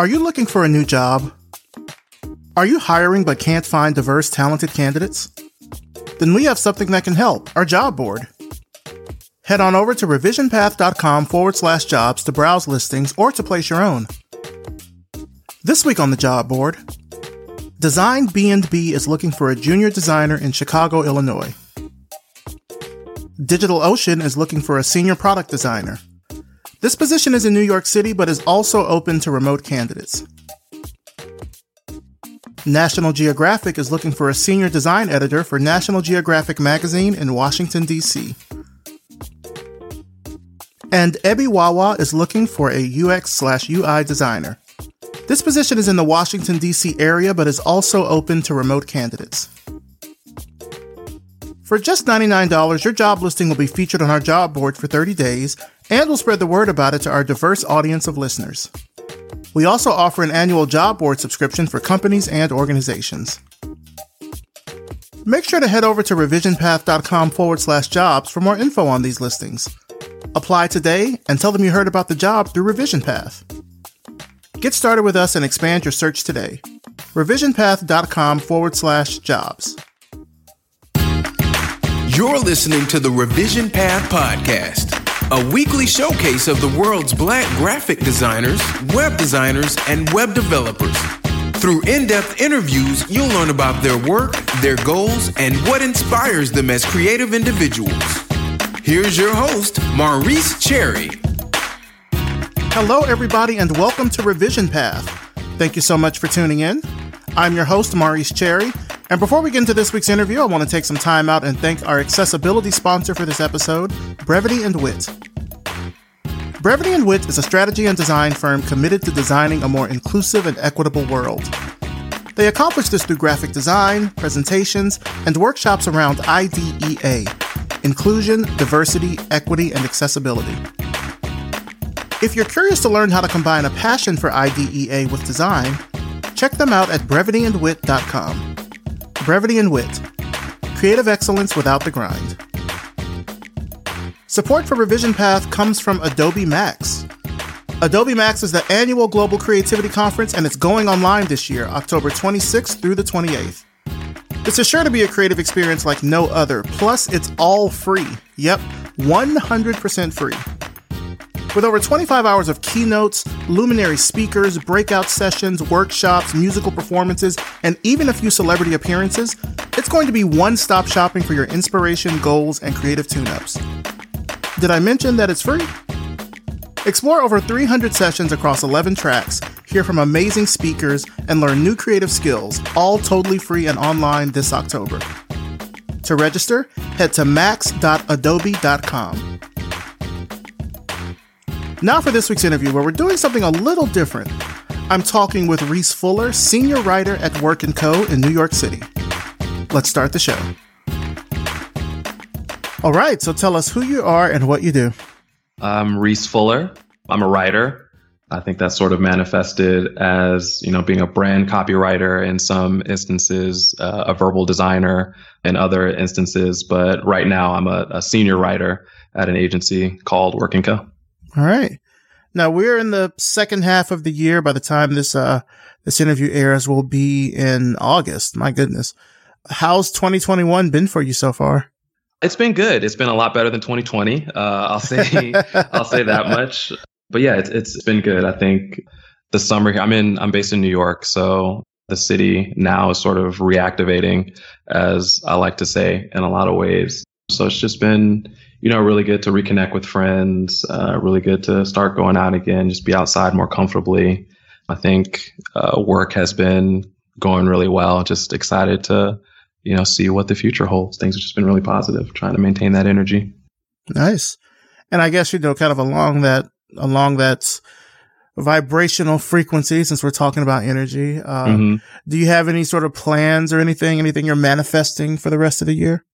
Are you looking for a new job? Are you hiring but can't find diverse, talented candidates? Then we have something that can help our job board. Head on over to revisionpath.com forward slash jobs to browse listings or to place your own. This week on the job board, Design B&B is looking for a junior designer in Chicago, Illinois. DigitalOcean is looking for a senior product designer. This position is in New York City but is also open to remote candidates. National Geographic is looking for a senior design editor for National Geographic magazine in Washington, D.C. And Ebi Wawa is looking for a UX slash UI designer. This position is in the Washington, D.C. area but is also open to remote candidates. For just $99, your job listing will be featured on our job board for 30 days and we'll spread the word about it to our diverse audience of listeners. We also offer an annual job board subscription for companies and organizations. Make sure to head over to revisionpath.com forward slash jobs for more info on these listings. Apply today and tell them you heard about the job through Revision Path. Get started with us and expand your search today. revisionpath.com forward slash jobs. You're listening to the Revision Path Podcast, a weekly showcase of the world's black graphic designers, web designers, and web developers. Through in depth interviews, you'll learn about their work, their goals, and what inspires them as creative individuals. Here's your host, Maurice Cherry. Hello, everybody, and welcome to Revision Path. Thank you so much for tuning in. I'm your host, Maurice Cherry, and before we get into this week's interview, I want to take some time out and thank our accessibility sponsor for this episode, Brevity and Wit. Brevity and Wit is a strategy and design firm committed to designing a more inclusive and equitable world. They accomplish this through graphic design, presentations, and workshops around IDEA inclusion, diversity, equity, and accessibility. If you're curious to learn how to combine a passion for IDEA with design, check them out at brevityandwit.com. Brevity and Wit. Creative excellence without the grind. Support for Revision Path comes from Adobe Max. Adobe Max is the annual Global Creativity Conference and it's going online this year, October 26th through the 28th. This is sure to be a creative experience like no other. Plus, it's all free. Yep, 100% free. With over 25 hours of keynotes, luminary speakers, breakout sessions, workshops, musical performances, and even a few celebrity appearances, it's going to be one stop shopping for your inspiration, goals, and creative tune ups. Did I mention that it's free? Explore over 300 sessions across 11 tracks, hear from amazing speakers, and learn new creative skills, all totally free and online this October. To register, head to max.adobe.com. Now for this week's interview, where we're doing something a little different. I'm talking with Reese Fuller, senior writer at Work & Co. in New York City. Let's start the show. All right, so tell us who you are and what you do. I'm Reese Fuller. I'm a writer. I think that's sort of manifested as, you know, being a brand copywriter in some instances, uh, a verbal designer in other instances. But right now, I'm a, a senior writer at an agency called Work & Co. All right. Now we're in the second half of the year. By the time this uh this interview airs, will be in August. My goodness, how's 2021 been for you so far? It's been good. It's been a lot better than 2020. Uh, I'll say I'll say that much. But yeah, it's it's been good. I think the summer here. I'm in. I'm based in New York, so the city now is sort of reactivating, as I like to say, in a lot of ways. So it's just been you know, really good to reconnect with friends, uh, really good to start going out again, just be outside more comfortably. I think uh, work has been going really well. Just excited to, you know, see what the future holds. Things have just been really positive, trying to maintain that energy. Nice. And I guess, you know, kind of along that, along that vibrational frequency, since we're talking about energy, uh, mm-hmm. do you have any sort of plans or anything, anything you're manifesting for the rest of the year?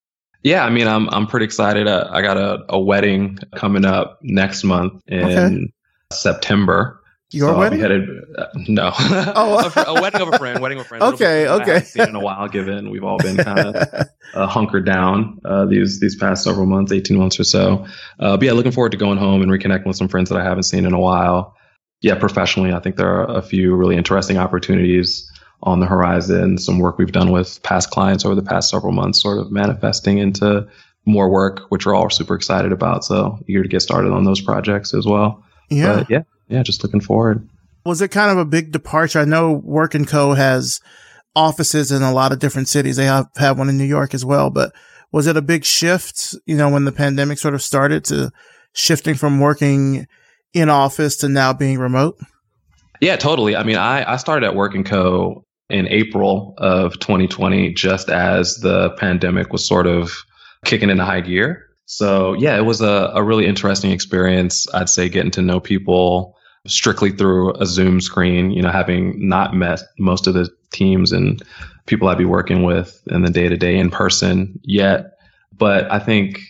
Yeah, I mean, I'm I'm pretty excited. Uh, I got a, a wedding coming up next month in okay. September. Your so wedding? Headed, uh, no. Oh, a, a, wedding of a friend. Wedding of a friend. Okay, okay. I haven't seen in a while. Given we've all been kind of uh, hunkered down uh, these these past several months, eighteen months or so. Uh, but yeah, looking forward to going home and reconnecting with some friends that I haven't seen in a while. yeah, professionally, I think there are a few really interesting opportunities on the horizon. Some work we've done with past clients over the past several months, sort of manifesting into more work, which we're all super excited about. So eager to get started on those projects as well. Yeah. But yeah, yeah, just looking forward. Was it kind of a big departure? I know Work and Co has offices in a lot of different cities. They have, have one in New York as well, but was it a big shift, you know, when the pandemic sort of started to shifting from working in office to now being remote? Yeah, totally. I mean, I, I started at Work and Co in April of 2020, just as the pandemic was sort of kicking into high gear. So yeah, it was a, a really interesting experience. I'd say getting to know people strictly through a Zoom screen, you know, having not met most of the teams and people I'd be working with in the day to day in person yet. But I think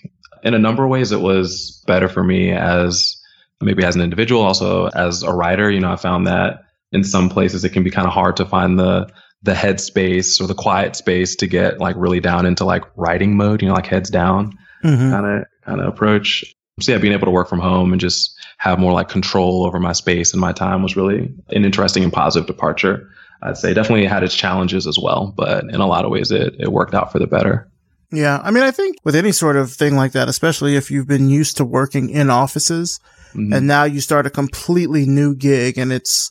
in a number of ways, it was better for me as maybe as an individual, also as a writer. You know, I found that in some places it can be kind of hard to find the the headspace or the quiet space to get like really down into like writing mode, you know, like heads down kind of kind of approach. So yeah, being able to work from home and just have more like control over my space and my time was really an interesting and positive departure. I'd say definitely had its challenges as well, but in a lot of ways it, it worked out for the better. Yeah. I mean, I think with any sort of thing like that, especially if you've been used to working in offices mm-hmm. and now you start a completely new gig and it's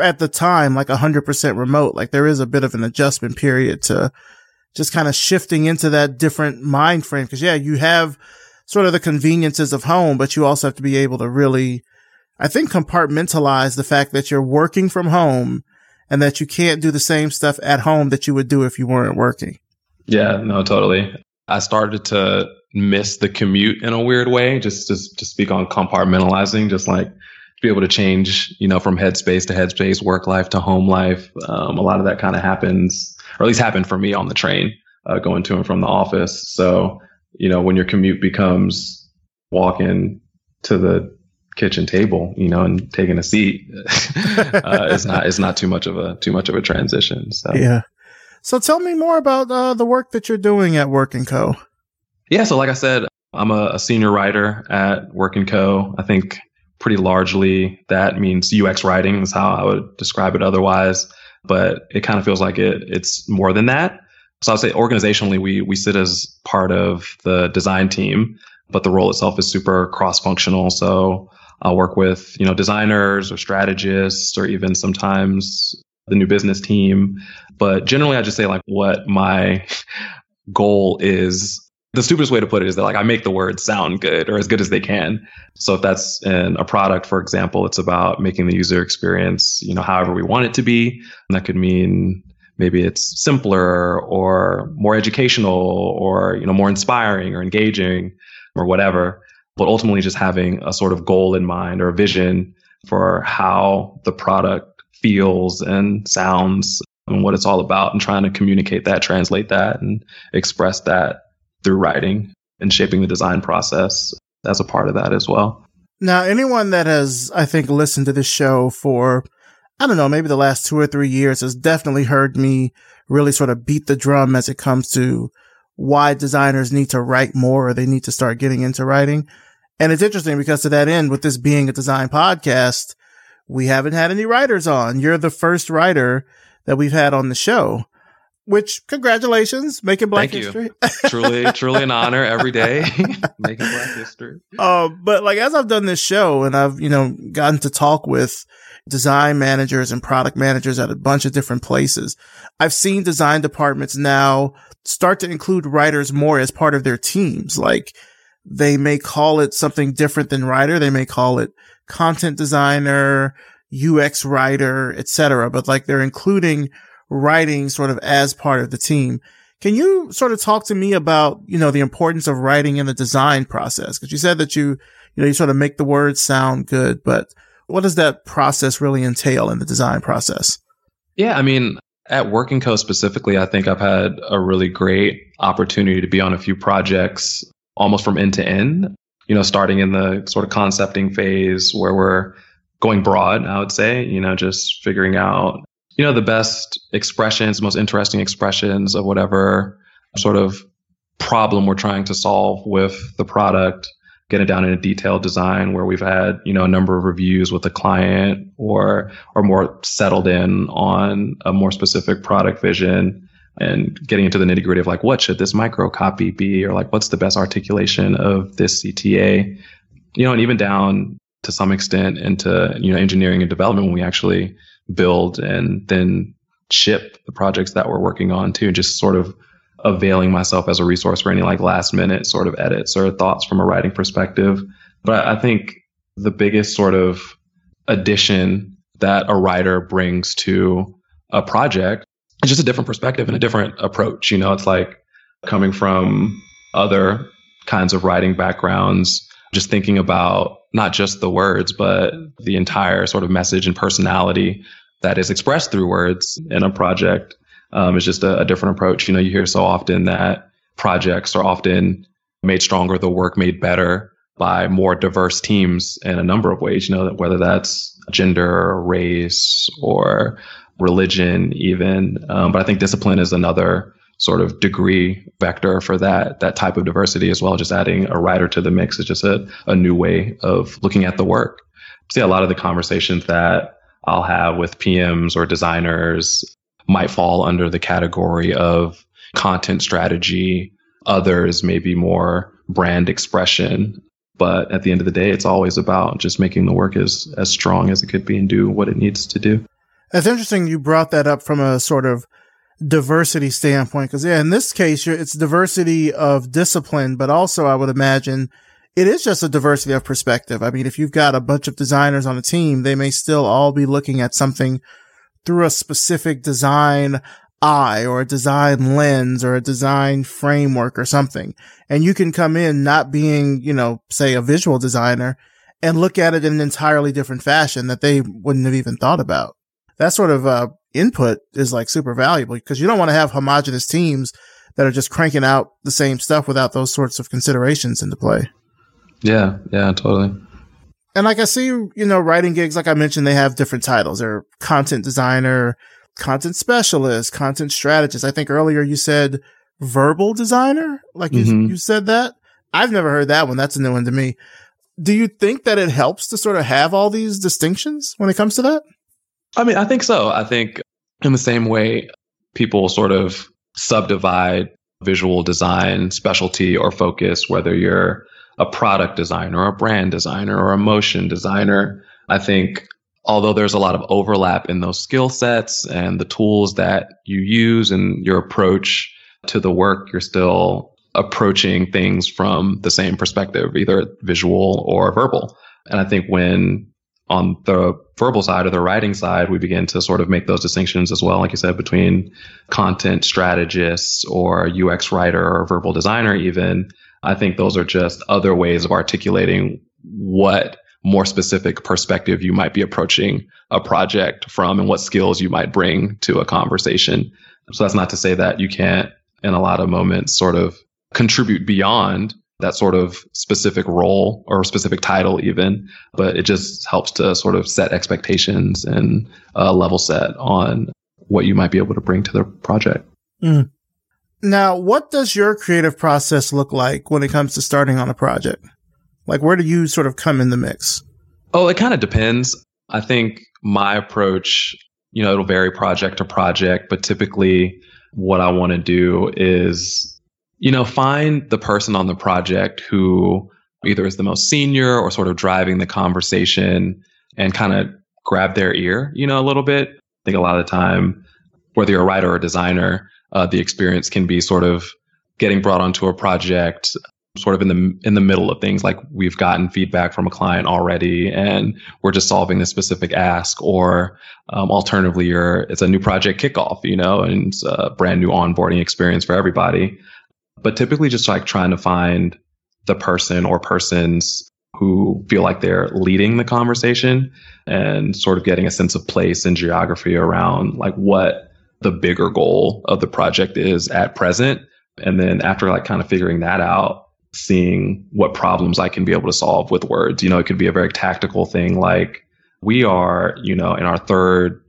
at the time like 100% remote, like there is a bit of an adjustment period to just kind of shifting into that different mind frame. Cause yeah, you have sort of the conveniences of home, but you also have to be able to really, I think, compartmentalize the fact that you're working from home and that you can't do the same stuff at home that you would do if you weren't working. Yeah, no, totally. I started to miss the commute in a weird way, just to, to speak on compartmentalizing, just like be able to change, you know, from headspace to headspace, work life to home life. Um, a lot of that kind of happens or at least happened for me on the train uh, going to and from the office. So, you know, when your commute becomes walking to the kitchen table, you know, and taking a seat, uh, it's not it's not too much of a too much of a transition. So yeah. So tell me more about uh, the work that you're doing at Work and Co. Yeah. So like I said, I'm a, a senior writer at Work and Co. I think pretty largely that means UX writing is how I would describe it. Otherwise, but it kind of feels like it it's more than that. So I'd say organizationally, we we sit as part of the design team, but the role itself is super cross functional. So I'll work with you know designers or strategists or even sometimes the new business team. But generally, I just say like what my goal is the stupidest way to put it is that like I make the words sound good or as good as they can. So if that's in a product, for example, it's about making the user experience, you know, however we want it to be. And that could mean maybe it's simpler or more educational or, you know, more inspiring or engaging or whatever. But ultimately just having a sort of goal in mind or a vision for how the product feels and sounds and what it's all about and trying to communicate that, translate that and express that through writing and shaping the design process as a part of that as well. Now, anyone that has, I think, listened to this show for, I don't know, maybe the last two or three years has definitely heard me really sort of beat the drum as it comes to why designers need to write more or they need to start getting into writing. And it's interesting because to that end, with this being a design podcast, we haven't had any writers on. You're the first writer that we've had on the show which congratulations, making Black Thank history. truly, truly an honor every day making Black history. Uh, but like as I've done this show and I've, you know, gotten to talk with design managers and product managers at a bunch of different places, I've seen design departments now start to include writers more as part of their teams. Like they may call it something different than writer. They may call it content designer, UX writer, etc. But like they're including writing sort of as part of the team. Can you sort of talk to me about, you know, the importance of writing in the design process? Cause you said that you, you know, you sort of make the words sound good, but what does that process really entail in the design process? Yeah. I mean, at Work and Co specifically, I think I've had a really great opportunity to be on a few projects almost from end to end, you know, starting in the sort of concepting phase where we're going broad, I would say, you know, just figuring out you know, the best expressions, most interesting expressions of whatever sort of problem we're trying to solve with the product, getting down in a detailed design where we've had, you know, a number of reviews with a client or or more settled in on a more specific product vision and getting into the nitty gritty of like what should this micro copy be or like what's the best articulation of this CTA, you know, and even down to some extent into, you know, engineering and development when we actually build and then ship the projects that we're working on too, just sort of availing myself as a resource for any like last minute sort of edits or thoughts from a writing perspective. But I think the biggest sort of addition that a writer brings to a project is just a different perspective and a different approach. You know, it's like coming from other kinds of writing backgrounds, just thinking about not just the words, but the entire sort of message and personality that is expressed through words in a project um, is just a, a different approach. You know, you hear so often that projects are often made stronger, the work made better by more diverse teams in a number of ways, you know, whether that's gender, race, or religion, even. Um, but I think discipline is another sort of degree vector for that that type of diversity as well. Just adding a writer to the mix is just a, a new way of looking at the work. See a lot of the conversations that I'll have with PMs or designers might fall under the category of content strategy. Others may be more brand expression. But at the end of the day, it's always about just making the work as, as strong as it could be and do what it needs to do. It's interesting you brought that up from a sort of diversity standpoint because yeah in this case it's diversity of discipline but also i would imagine it is just a diversity of perspective i mean if you've got a bunch of designers on a team they may still all be looking at something through a specific design eye or a design lens or a design framework or something. And you can come in not being, you know, say a visual designer and look at it in an entirely different fashion that they wouldn't have even thought about. That sort of uh, input is like super valuable because you don't want to have homogenous teams that are just cranking out the same stuff without those sorts of considerations into play. Yeah, yeah, totally. And like I see, you know, writing gigs, like I mentioned, they have different titles. They're content designer, content specialist, content strategist. I think earlier you said verbal designer. Like you, mm-hmm. you said that. I've never heard that one. That's a new one to me. Do you think that it helps to sort of have all these distinctions when it comes to that? I mean, I think so. I think in the same way people sort of subdivide visual design specialty or focus, whether you're a product designer a brand designer or a motion designer. I think although there's a lot of overlap in those skill sets and the tools that you use and your approach to the work, you're still approaching things from the same perspective, either visual or verbal. And I think when on the verbal side or the writing side, we begin to sort of make those distinctions as well, like you said, between content strategists or UX writer or verbal designer, even. I think those are just other ways of articulating what more specific perspective you might be approaching a project from and what skills you might bring to a conversation. So that's not to say that you can't, in a lot of moments, sort of contribute beyond that sort of specific role or specific title, even, but it just helps to sort of set expectations and uh, level set on what you might be able to bring to the project. Mm. Now, what does your creative process look like when it comes to starting on a project? Like, where do you sort of come in the mix? Oh, it kind of depends. I think my approach, you know, it'll vary project to project, but typically what I want to do is, you know, find the person on the project who either is the most senior or sort of driving the conversation and kind of grab their ear, you know, a little bit. I think a lot of the time, whether you're a writer or a designer, uh, the experience can be sort of getting brought onto a project sort of in the in the middle of things like we've gotten feedback from a client already and we're just solving a specific ask or um, alternatively you're it's a new project kickoff you know and it's a brand new onboarding experience for everybody. But typically just like trying to find the person or persons who feel like they're leading the conversation and sort of getting a sense of place and geography around like what the bigger goal of the project is at present. And then after like kind of figuring that out, seeing what problems I can be able to solve with words. You know, it could be a very tactical thing like we are, you know, in our third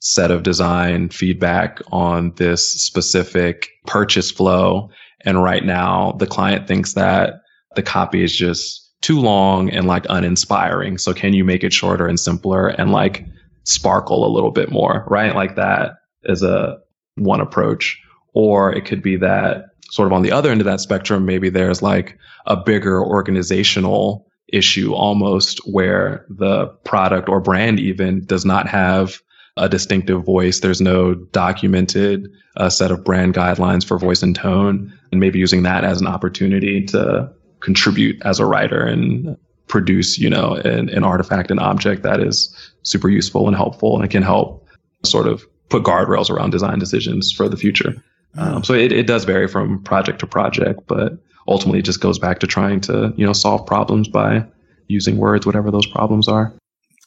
set of design feedback on this specific purchase flow. And right now the client thinks that the copy is just too long and like uninspiring. So can you make it shorter and simpler and like sparkle a little bit more, right? Like that is a one approach. Or it could be that sort of on the other end of that spectrum, maybe there's like a bigger organizational issue almost where the product or brand even does not have a distinctive voice. There's no documented uh, set of brand guidelines for voice and tone, and maybe using that as an opportunity to contribute as a writer and produce, you know, an, an artifact, an object that is super useful and helpful, and it can help sort of put guardrails around design decisions for the future. Um, so it, it does vary from project to project, but ultimately it just goes back to trying to, you know, solve problems by using words, whatever those problems are.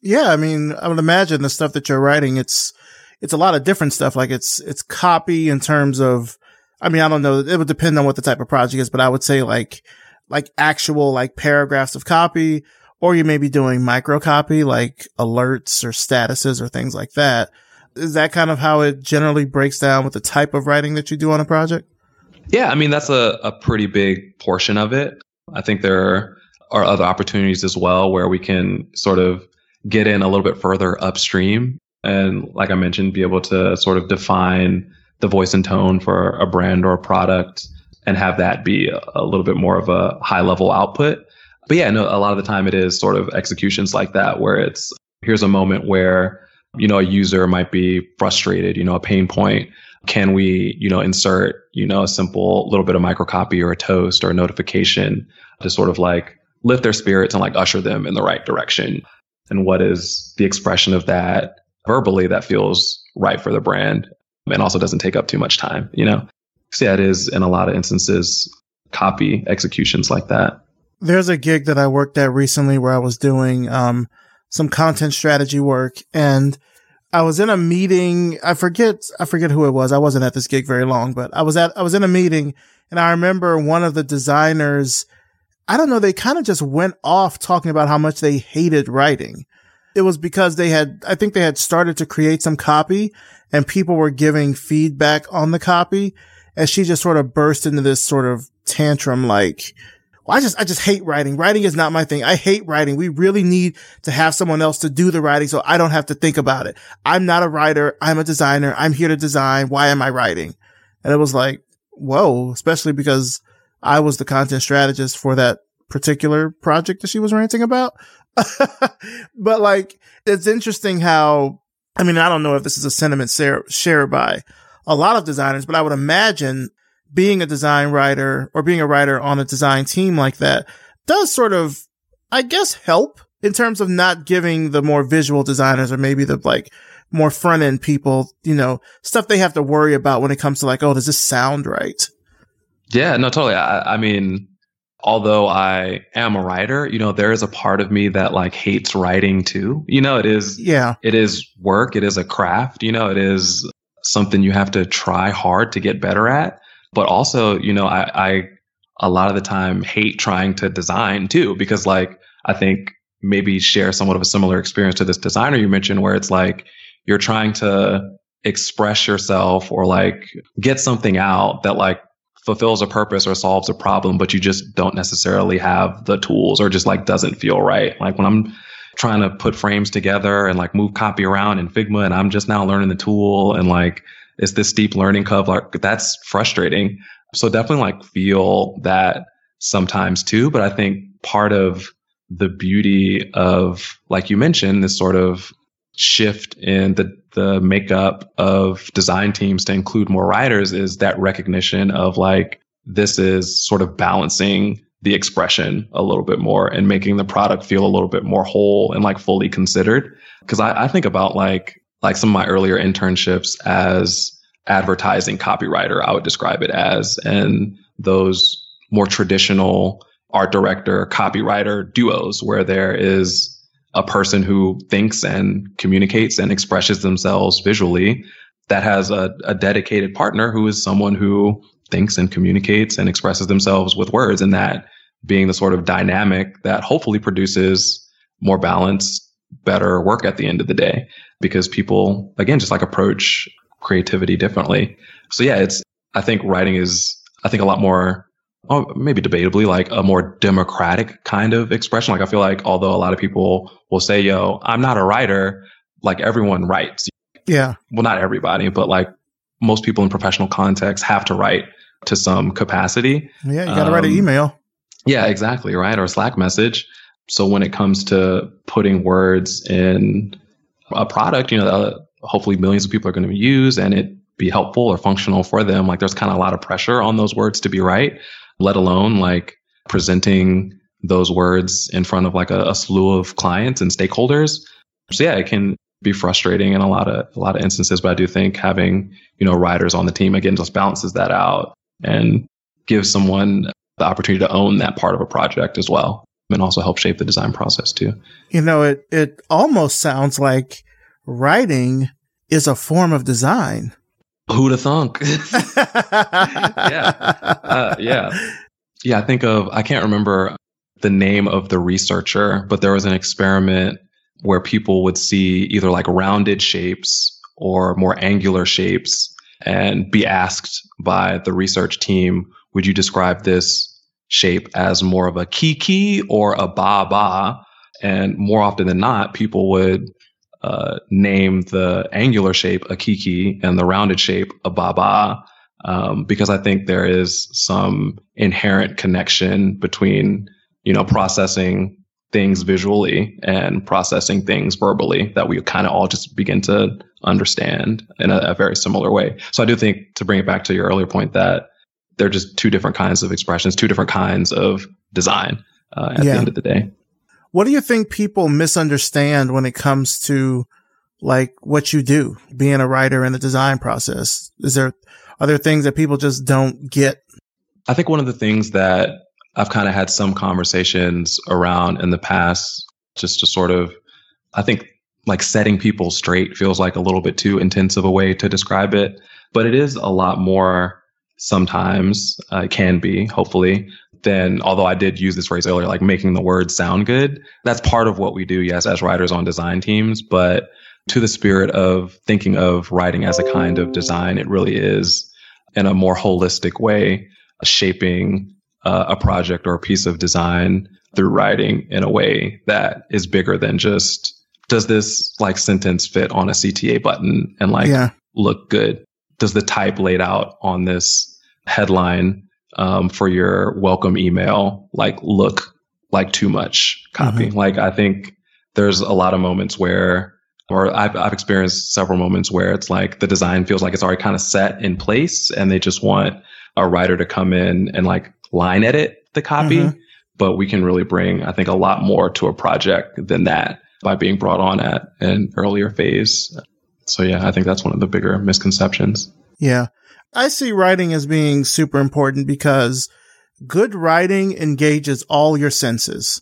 Yeah, I mean, I would imagine the stuff that you're writing, it's it's a lot of different stuff. Like it's it's copy in terms of I mean, I don't know, it would depend on what the type of project is, but I would say like like actual like paragraphs of copy, or you may be doing micro copy like alerts or statuses or things like that. Is that kind of how it generally breaks down with the type of writing that you do on a project? Yeah, I mean that's a, a pretty big portion of it. I think there are other opportunities as well where we can sort of get in a little bit further upstream and like I mentioned, be able to sort of define the voice and tone for a brand or a product and have that be a, little bit more of a high level output. But yeah, no, a lot of the time it is sort of executions like that where it's here's a moment where, you know, a user might be frustrated, you know, a pain point. Can we, you know, insert, you know, a simple little bit of microcopy or a toast or a notification to sort of like lift their spirits and like usher them in the right direction? And what is the expression of that verbally that feels right for the brand and also doesn't take up too much time, you know? So yeah, it is in a lot of instances copy executions like that. There's a gig that I worked at recently where I was doing um, some content strategy work and I was in a meeting. I forget, I forget who it was. I wasn't at this gig very long, but I was at, I was in a meeting and I remember one of the designers, I don't know, they kind of just went off talking about how much they hated writing. It was because they had, I think they had started to create some copy and people were giving feedback on the copy. And she just sort of burst into this sort of tantrum like, well, I just, I just hate writing. Writing is not my thing. I hate writing. We really need to have someone else to do the writing so I don't have to think about it. I'm not a writer. I'm a designer. I'm here to design. Why am I writing? And it was like, whoa, especially because I was the content strategist for that particular project that she was ranting about. but like, it's interesting how, I mean, I don't know if this is a sentiment shared by a lot of designers, but I would imagine being a design writer or being a writer on a design team like that does sort of, I guess, help in terms of not giving the more visual designers or maybe the like more front end people, you know, stuff they have to worry about when it comes to like, oh, does this sound right? Yeah, no, totally. I, I mean, although I am a writer, you know, there is a part of me that like hates writing too. You know, it is, yeah, it is work. It is a craft. You know, it is something you have to try hard to get better at. But also, you know, I, I a lot of the time hate trying to design too, because like I think maybe share somewhat of a similar experience to this designer you mentioned where it's like you're trying to express yourself or like get something out that like fulfills a purpose or solves a problem, but you just don't necessarily have the tools or just like doesn't feel right. Like when I'm trying to put frames together and like move copy around in Figma and I'm just now learning the tool and like it's this deep learning curve, like that's frustrating. So definitely like feel that sometimes too. But I think part of the beauty of, like you mentioned, this sort of shift in the the makeup of design teams to include more writers is that recognition of like this is sort of balancing the expression a little bit more and making the product feel a little bit more whole and like fully considered. Cause I, I think about like like some of my earlier internships as advertising copywriter, I would describe it as, and those more traditional art director copywriter duos where there is a person who thinks and communicates and expresses themselves visually that has a, a, dedicated partner who is someone who thinks and communicates and expresses themselves with words and that being the sort of dynamic that hopefully produces more balanced better work at the end of the day because people again just like approach creativity differently so yeah it's i think writing is i think a lot more oh, maybe debatably like a more democratic kind of expression. Like I feel like although a lot of people will say, yo, I'm not a writer, like everyone writes. Yeah. Well, not everybody, but like most people in professional context have to write to some capacity. Yeah, you got to um, write an um, email. Yeah, exactly, right? Or a Slack message. So when it comes to putting words in a product, you know, uh, hopefully millions of people are going to use and it be helpful or functional for them, like there's kind of a lot of pressure on those words to be right, let alone like presenting those words in front of like a, a slew of clients and stakeholders. So yeah, it can be frustrating in a lot of a lot of instances, but I do think having, you know, writers on the team again just balances that out and gives someone the opportunity to own that part of a project as well and also help shape the design process too. You know, it it almost sounds like writing is a form of design. Who'd have thunk? yeah. Uh, yeah. Yeah. I think of, I can't remember the name of the researcher, but there was an experiment where people would see either like rounded shapes or more angular shapes and be asked by the research team, would you describe this shape as more of a kiki or a ba ba? And more often than not, people would uh, name the angular shape a kiki and the rounded shape a bouba um, because I think there is some inherent connection between you know processing things visually and processing things verbally that we kind of all just begin to understand in a, a, very similar way. So I do think to bring it back to your earlier point that they're just two different kinds of expressions, two different kinds of design uh, at yeah. the end of the day. What do you think people misunderstand when it comes to like what you do, being a writer in the design process? Is there, are there things that people just don't get? I think one of the things that I've kind of had some conversations around in the past, just to sort of, I think like setting people straight feels like a little bit too intensive a way to describe it, but it is a lot more sometimes, uh, can be, hopefully, then although I did use this phrase earlier, like making the words sound good, that's part of what we do, yes, as writers on design teams. But to the spirit of thinking of writing as a kind of design, it really is in a more holistic way, shaping uh, a project or a piece of design through writing in a way that is bigger than just does this like sentence fit on a CTA button and like yeah. look good? Does the type laid out on this headline um, for your welcome email like look like too much copy. Mm-hmm. Like I think there's a lot of moments where or I've, I've experienced several moments where it's like the design feels like it's already kind of set in place and they just want a writer to come in and like line edit the copy. Mm-hmm. But we can really bring, I think, a lot more to a project than that by being brought on at an earlier phase. So yeah, I think that's one of the bigger misconceptions. Yeah. I see writing as being super important because good writing engages all your senses.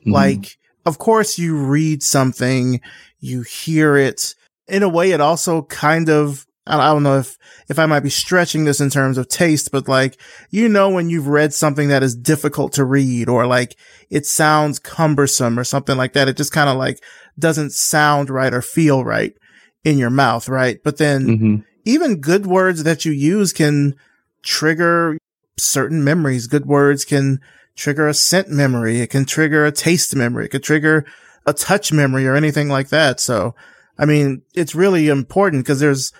Mm-hmm. Like, of course, you read something, you hear it. In a way, it also kind of, I don't know if, if I might be stretching this in terms of taste, but like, you know, when you've read something that is difficult to read or like it sounds cumbersome or something like that, it just kind of like doesn't sound right or feel right in your mouth, right? But then mm-hmm even good words that you use can trigger certain memories. Good words can trigger a scent memory. It can trigger a taste memory. It could trigger a touch memory or anything like that. So, I mean, it's really important because there's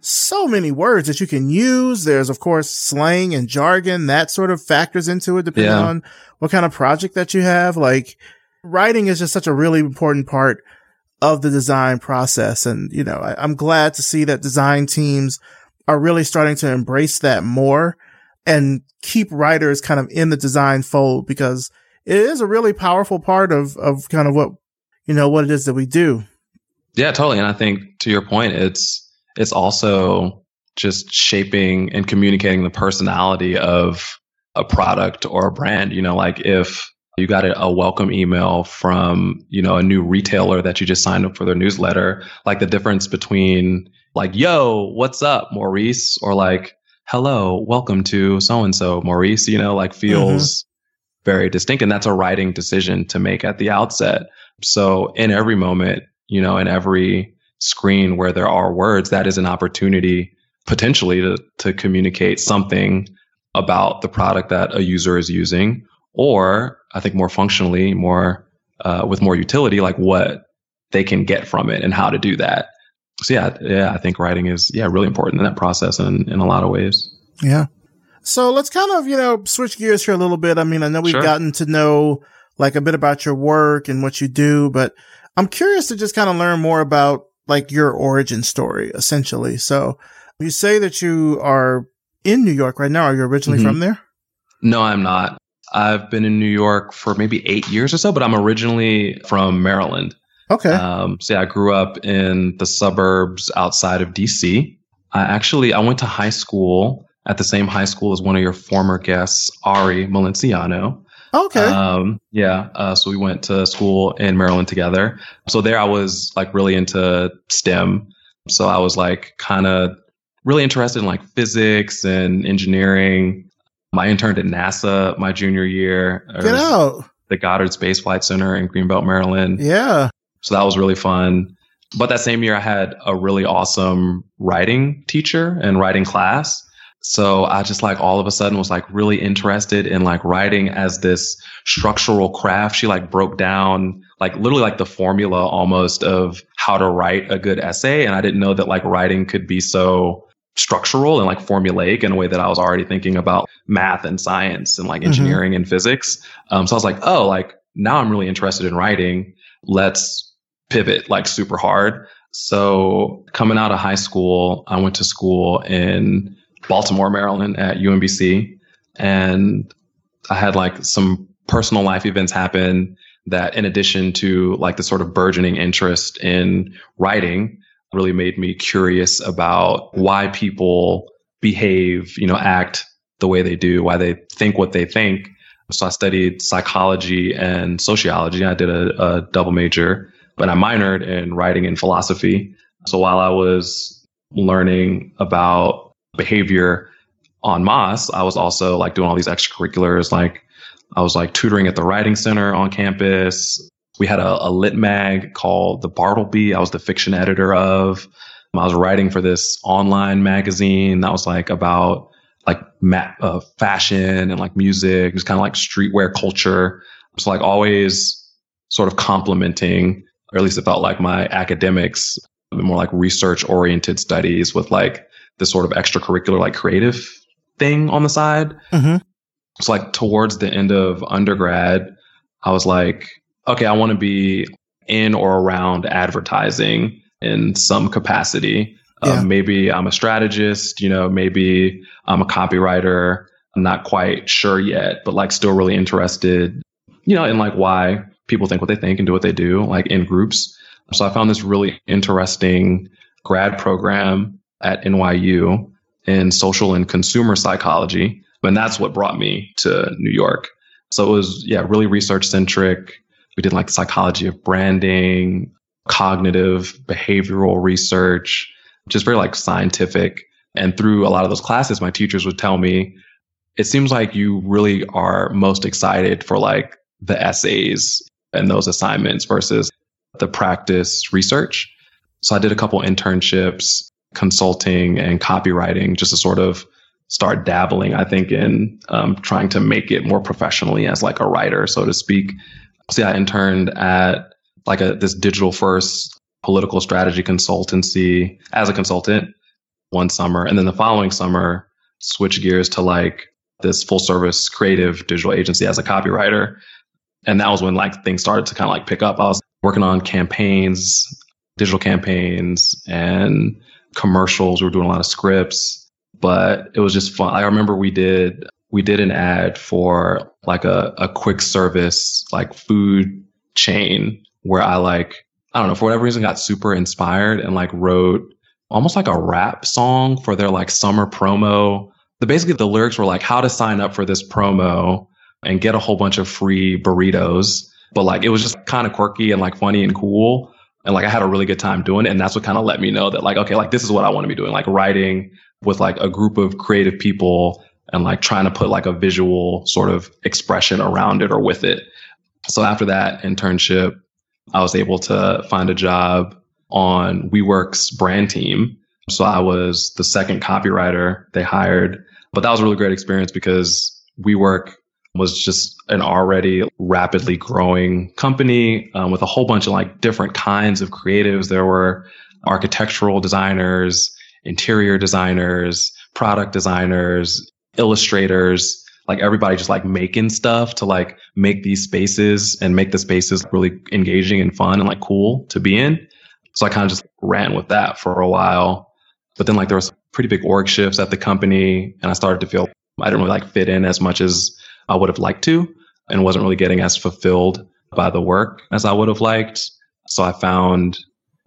so many words that you can use. There's, of course, slang and jargon that sort of factors into it depending yeah. on what kind of project that you have. Like writing is just such a really important part of the design process. And, you know, I, am glad to see that design teams are really starting to embrace that more and keep writers kind of in the design fold because it is a really powerful part of, of kind of what, you know, what it is that we do. Yeah, totally. And I think to your point, it's, it's also just shaping and communicating the personality of a product or a brand. You know, like if you got a, a, welcome email from, you know, a new retailer that you just signed up for their newsletter, like the difference between like, yo, what's up, Maurice? Or like, hello, welcome to so and so, Maurice, you know, like feels mm-hmm. very distinct. And that's a writing decision to make at the outset. So in every moment, you know, in every screen where there are words, that is an opportunity potentially to, to communicate something about the product that a user is using, or I think more functionally, more uh, with more utility, like what they can get from it and how to do that. So yeah, yeah, I think writing is yeah really important in that process and in a lot of ways. Yeah. So let's kind of you know switch gears here a little bit. I mean, I know we've sure. gotten to know like a bit about your work and what you do, but I'm curious to just kind of learn more about like your origin story, essentially. So you say that you are in New York right now. Are you originally mm-hmm. from there? No, I'm not. I've been in New York for maybe eight years or so, but I'm originally from Maryland. Okay. Um, so yeah, I grew up in the suburbs outside of DC. I actually I went to high school at the same high school as one of your former guests, Ari Melenciano. Okay. Um, yeah. Uh, so we went to school in Maryland together. So there I was like really into STEM. So I was like kind of really interested in like physics and engineering. I interned at NASA my junior year. Get out. The Goddard Space Flight Center in Greenbelt, Maryland. Yeah. So that was really fun. But that same year, I had a really awesome writing teacher and writing class. So I just like all of a sudden was like really interested in like writing as this structural craft. She like broke down like literally like the formula almost of how to write a good essay. And I didn't know that like writing could be so structural and like formulaic in a way that I was already thinking about math and science and like mm-hmm. engineering mm-hmm. and physics. Um, so I was like, oh, like now I'm really interested in writing. Let's pivot like super hard. So coming out of high school, I went to school in Baltimore, Maryland at UMBC. And I had like some personal life events happen that in addition to like the sort of burgeoning interest in writing really made me curious about why people behave, you know, act the way they do, why they think what they think. So I studied psychology and sociology. I did a, a double major, but I minored in writing and philosophy. So while I was learning about behavior on Moss, I was also like doing all these extracurriculars. Like I was like tutoring at the writing center on campus. We had a, a lit mag called the Bartleby. I was the fiction editor of. I was writing for this online magazine that was like about like ma- uh, fashion and like music, just kind of like streetwear culture. So like always sort of complementing, or at least it felt like my academics, more like research oriented studies with like this sort of extracurricular, like creative thing on the side. Mm-hmm. So, like, towards the end of undergrad, I was like, okay, I want to be in or around advertising in some capacity. Uh, maybe I'm a strategist, you know, maybe I'm a copywriter. I'm not quite sure yet, but like still really interested, you know, in like why people think what they think and do what they do, like in groups. So I found this really interesting grad program at NYU in social and consumer psychology. And that's what brought me to New York. So it was, yeah, really research centric. We did like psychology of branding, cognitive behavioral research, just very like scientific. And through a lot of those classes, my teachers would tell me, it seems like you really are most excited for like the essays and those assignments versus the practice research. So I did a couple internships consulting and copywriting just to sort of start dabbling, I think, in um, trying to make it more professionally as like a writer, so to speak. So I interned at like a this digital first political strategy consultancy as a consultant one summer, and then the following summer switch gears to like this full service creative digital agency as a copywriter. And that was when like things started to kind of like pick up. I was working on campaigns, digital campaigns, and commercials. We were doing a lot of scripts, but it was just fun. I remember we did we did an ad for like a, a quick service like food chain where I like I don't know for whatever reason got super inspired and like wrote almost like a rap song for their like summer promo. The basically the lyrics were like how to sign up for this promo and get a whole bunch of free burritos. But like it was just kind of quirky and like funny and cool and like I had a really good time doing it. And that's what kind of let me know that like, okay, like this is what I want to be doing, like writing with like a group of creative people and like trying to put like a visual sort of expression around it or with it. So after that internship, I was able to find a job on WeWork's brand team. So I was the second copywriter they hired But that was a really great experience because WeWork was just an already rapidly growing company um, with a whole bunch of like different kinds of creatives. There were architectural designers, interior designers, product designers, illustrators, like everybody just like making stuff to like make these spaces and make the spaces really engaging and fun and like cool to be in. So I kind of just ran with that for a while. But then like there was pretty big org shifts at the company and I started to feel I didn't really like fit in as much as I would have liked to and wasn't really getting as fulfilled by the work as I would have liked. So I found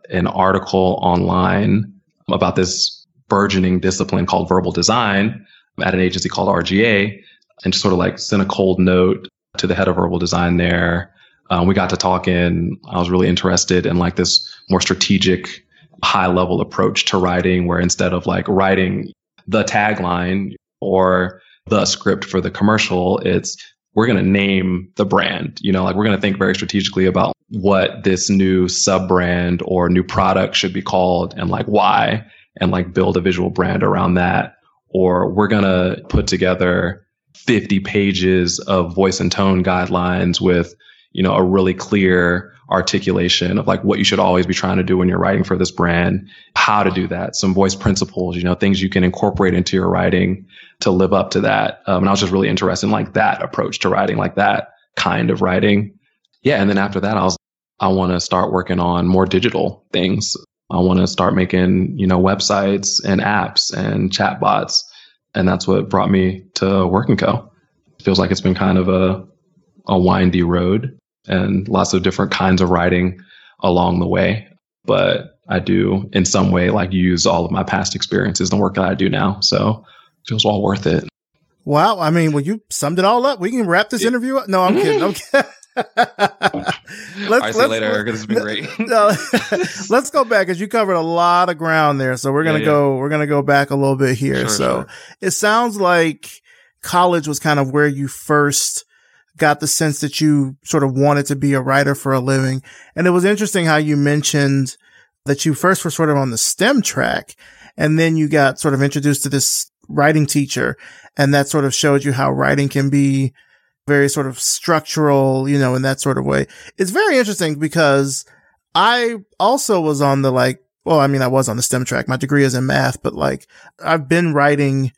an article online about this burgeoning discipline called verbal design at an agency called RGA and just sort of like sent a cold note to the head of verbal design there. Um, we got to talking. I was really interested in like this more strategic, high level approach to writing, where instead of like writing the tagline or the script for the commercial, it's we're going to name the brand. You know, like we're going to think very strategically about what this new sub brand or new product should be called and like why, and like build a visual brand around that. Or we're going to put together 50 pages of voice and tone guidelines with, you know, a really clear articulation of like what you should always be trying to do when you're writing for this brand, how to do that, some voice principles, you know, things you can incorporate into your writing to live up to that. Um, and I was just really interested in like that approach to writing, like that kind of writing. Yeah. And then after that, I was, I want to start working on more digital things. I want to start making, you know, websites and apps and chatbots. And that's what brought me to Work & Co. It feels like it's been kind of a, a windy road and lots of different kinds of writing along the way. But I do in some way like use all of my past experiences and the work that I do now. So it feels all worth it. Wow. I mean, well, you summed it all up. We can wrap this interview up. No, I'm kidding. I'm kidding. let's, right, see you later, Erica. This has been great. no, let's go back because you covered a lot of ground there. So we're gonna yeah, yeah. go. We're gonna go back a little bit here. Sure, so sure. it sounds like college was kind of where you first got the sense that you sort of wanted to be a writer for a living. And it was interesting how you mentioned that you first were sort of on the STEM track and then you got sort of introduced to this writing teacher and that sort of showed you how writing can be very sort of structural, you know, in that sort of way. It's very interesting because I also was on the like, well, I mean, I was on the STEM track. My degree is in math, but like I've been writing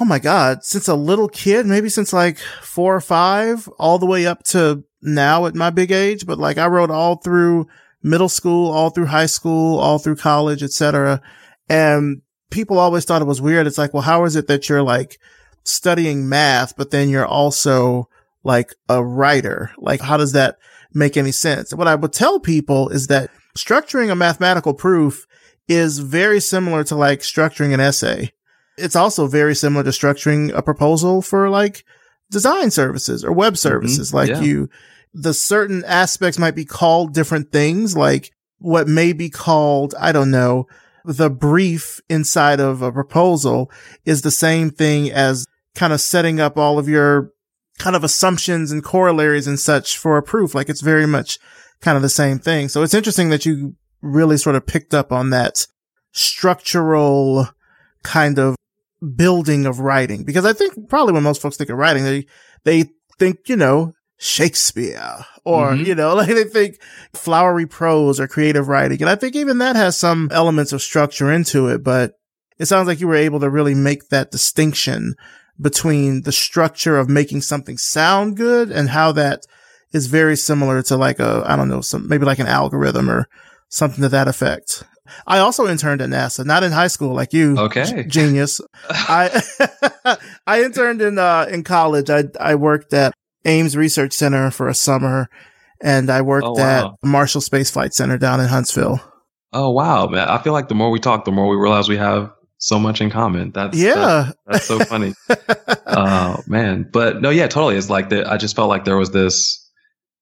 oh my God, since a little kid, maybe since like four or five, all the way up to now at my big age. But like I wrote all through middle school, all through high school, all through college, etc. And people always thought it was weird. It's like, well, how is it that you're like studying math, but then you're also like a writer? Like, how does that make any sense? what I would tell people is that structuring a mathematical proof is very similar to like structuring an essay it's also very similar to structuring a proposal for like design services or web mm-hmm. services. Mm-hmm. Like yeah. you, the certain aspects might be called different things, like what may be called, I don't know, the brief inside of a proposal is the same thing as kind of setting up all of your kind of assumptions and corollaries and such for a proof. Like it's very much kind of the same thing. So it's interesting that you really sort of picked up on that structural kind of building of writing because I think probably when most folks think of writing, they, they think, you know, Shakespeare or, mm-hmm. you know, like they think flowery prose or creative writing. And I think even that has some elements of structure into it, but it sounds like you were able to really make that distinction between the structure of making something sound good and how that is very similar to like a, I don't know, some, maybe like an algorithm or something to that effect. I also interned at NASA, not in high school like you. Okay. G- genius. I I interned in uh in college. I I worked at Ames Research Center for a summer and I worked oh, wow. at Marshall Space Flight Center down in Huntsville. Oh wow, man. I feel like the more we talk, the more we realize we have so much in common. That's yeah, that, that's so funny. uh, man, but no, yeah, totally. It's like that. I just felt like there was this,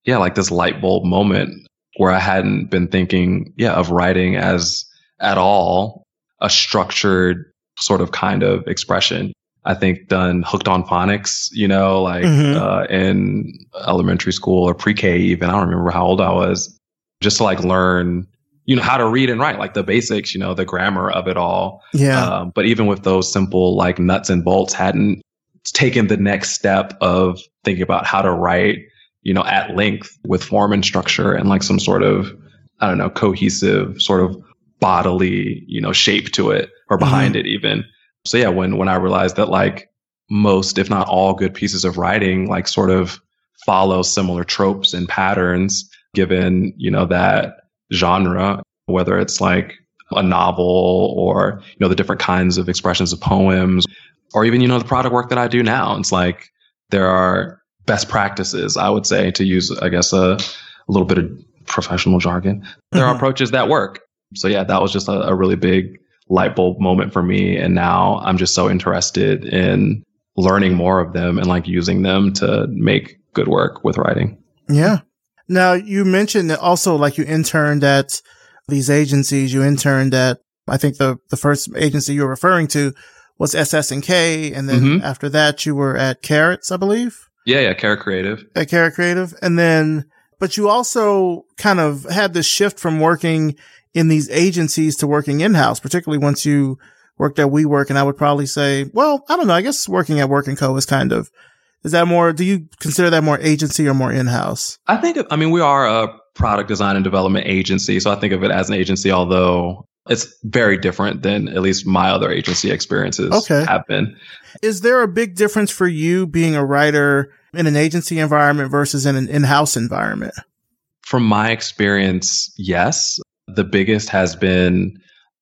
yeah, like this light bulb moment where I hadn't been thinking, yeah, of writing as at all a structured sort of kind of expression. I think done hooked on phonics, you know, like mm-hmm. uh, in elementary school or pre-K even. I don't remember how old I was. Just to like learn, you know, how to read and write, like the basics, you know, the grammar of it all. Yeah. Um, but even with those simple like nuts and bolts, hadn't taken the next step of thinking about how to write, you know, at length with form and structure and like some sort of, I don't know, cohesive sort of bodily, you know, shape to it or behind mm-hmm. it even. So yeah, when when I realized that like most, if not all good pieces of writing, like sort of follow similar tropes and patterns given, you know, that genre, whether it's like a novel or, you know, the different kinds of expressions of poems or even, you know, the product work that I do now. It's like there are best practices, I would say, to use, I guess, a, a little bit of professional jargon. There mm-hmm. are approaches that work. So yeah, that was just a, a really big light bulb moment for me. And now I'm just so interested in learning more of them and like using them to make good work with writing. Yeah. Now you mentioned that also like you interned at these agencies, you interned at, I think the, the first agency you were referring to was SS and K. And then mm-hmm. after that you were at Carrots, I believe. Yeah. Yeah. Carrot Creative. At Carrot Creative. And then, but you also kind of had this shift from working in these agencies to working in house, particularly once you worked at WeWork. And I would probably say, well, I don't know. I guess working at Work and Co is kind of, is that more, do you consider that more agency or more in house? I think, I mean, we are a product design and development agency. So I think of it as an agency, although it's very different than at least my other agency experiences okay. have been. Is there a big difference for you being a writer in an agency environment versus in an in-house environment? From my experience, yes the biggest has been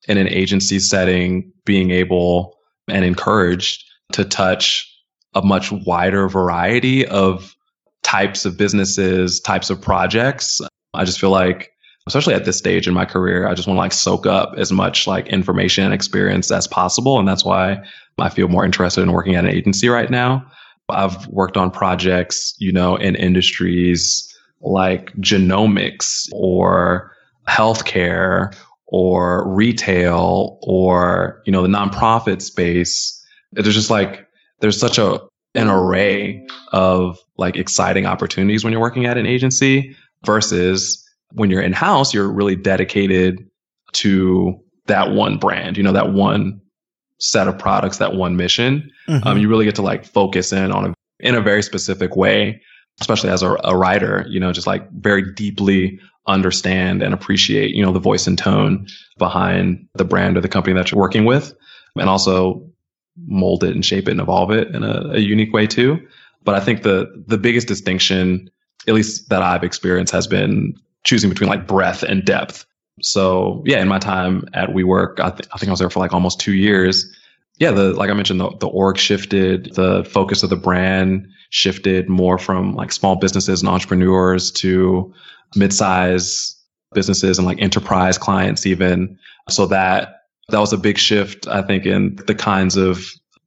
in an agency setting, being able and encouraged to touch a much wider variety of types of businesses, types of projects. I just feel like, especially at this stage in my career, I just want to like soak up as much like information and experience as possible. And that's why I feel more interested in working at an agency right now. I've worked on projects, you know, in industries like genomics or healthcare or retail or you know the nonprofit space there's just like there's such a an array of like exciting opportunities when you're working at an agency versus when you're in house you're really dedicated to that one brand you know that one set of products that one mission mm-hmm. um, you really get to like focus in on a in a very specific way especially as a, a writer you know just like very deeply understand and appreciate, you know, the voice and tone behind the brand or the company that you're working with and also mold it and shape it and evolve it in a, a unique way too. But I think the the biggest distinction, at least that I've experienced, has been choosing between like breadth and depth. So yeah, in my time at WeWork, I, th- I think I was there for like almost two years. Yeah, the like I mentioned, the, the org shifted, the focus of the brand shifted more from like small businesses and entrepreneurs to mid-size businesses and like enterprise clients even. So that that was a big shift, I think, in the kinds of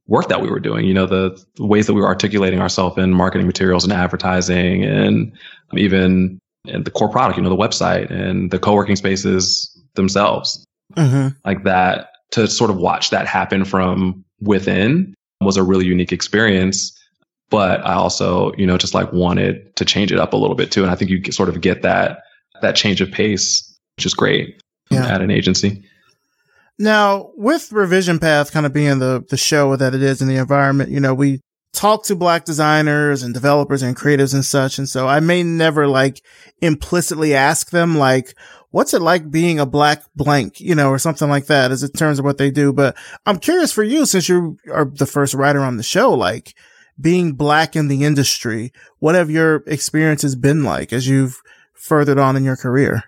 work that we were doing. You know, the, the ways that we were articulating ourselves in marketing materials and advertising, and even in the core product. You know, the website and the co-working spaces themselves. Mm-hmm. Like that to sort of watch that happen from within was a really unique experience but I also, you know, just like wanted to change it up a little bit too. And I think you sort of get that that change of pace, which is great yeah. at an agency. Now, with Revision Path kind of being the the show that it is in the environment, you know, we talk to black designers and developers and creatives and such. And so I may never like implicitly ask them like, what's it like being a black blank, you know, or something like that as in terms of what they do. But I'm curious for you, since you are the first writer on the show, like, being black in the industry, what have your experiences been like as you've furthered on in your career?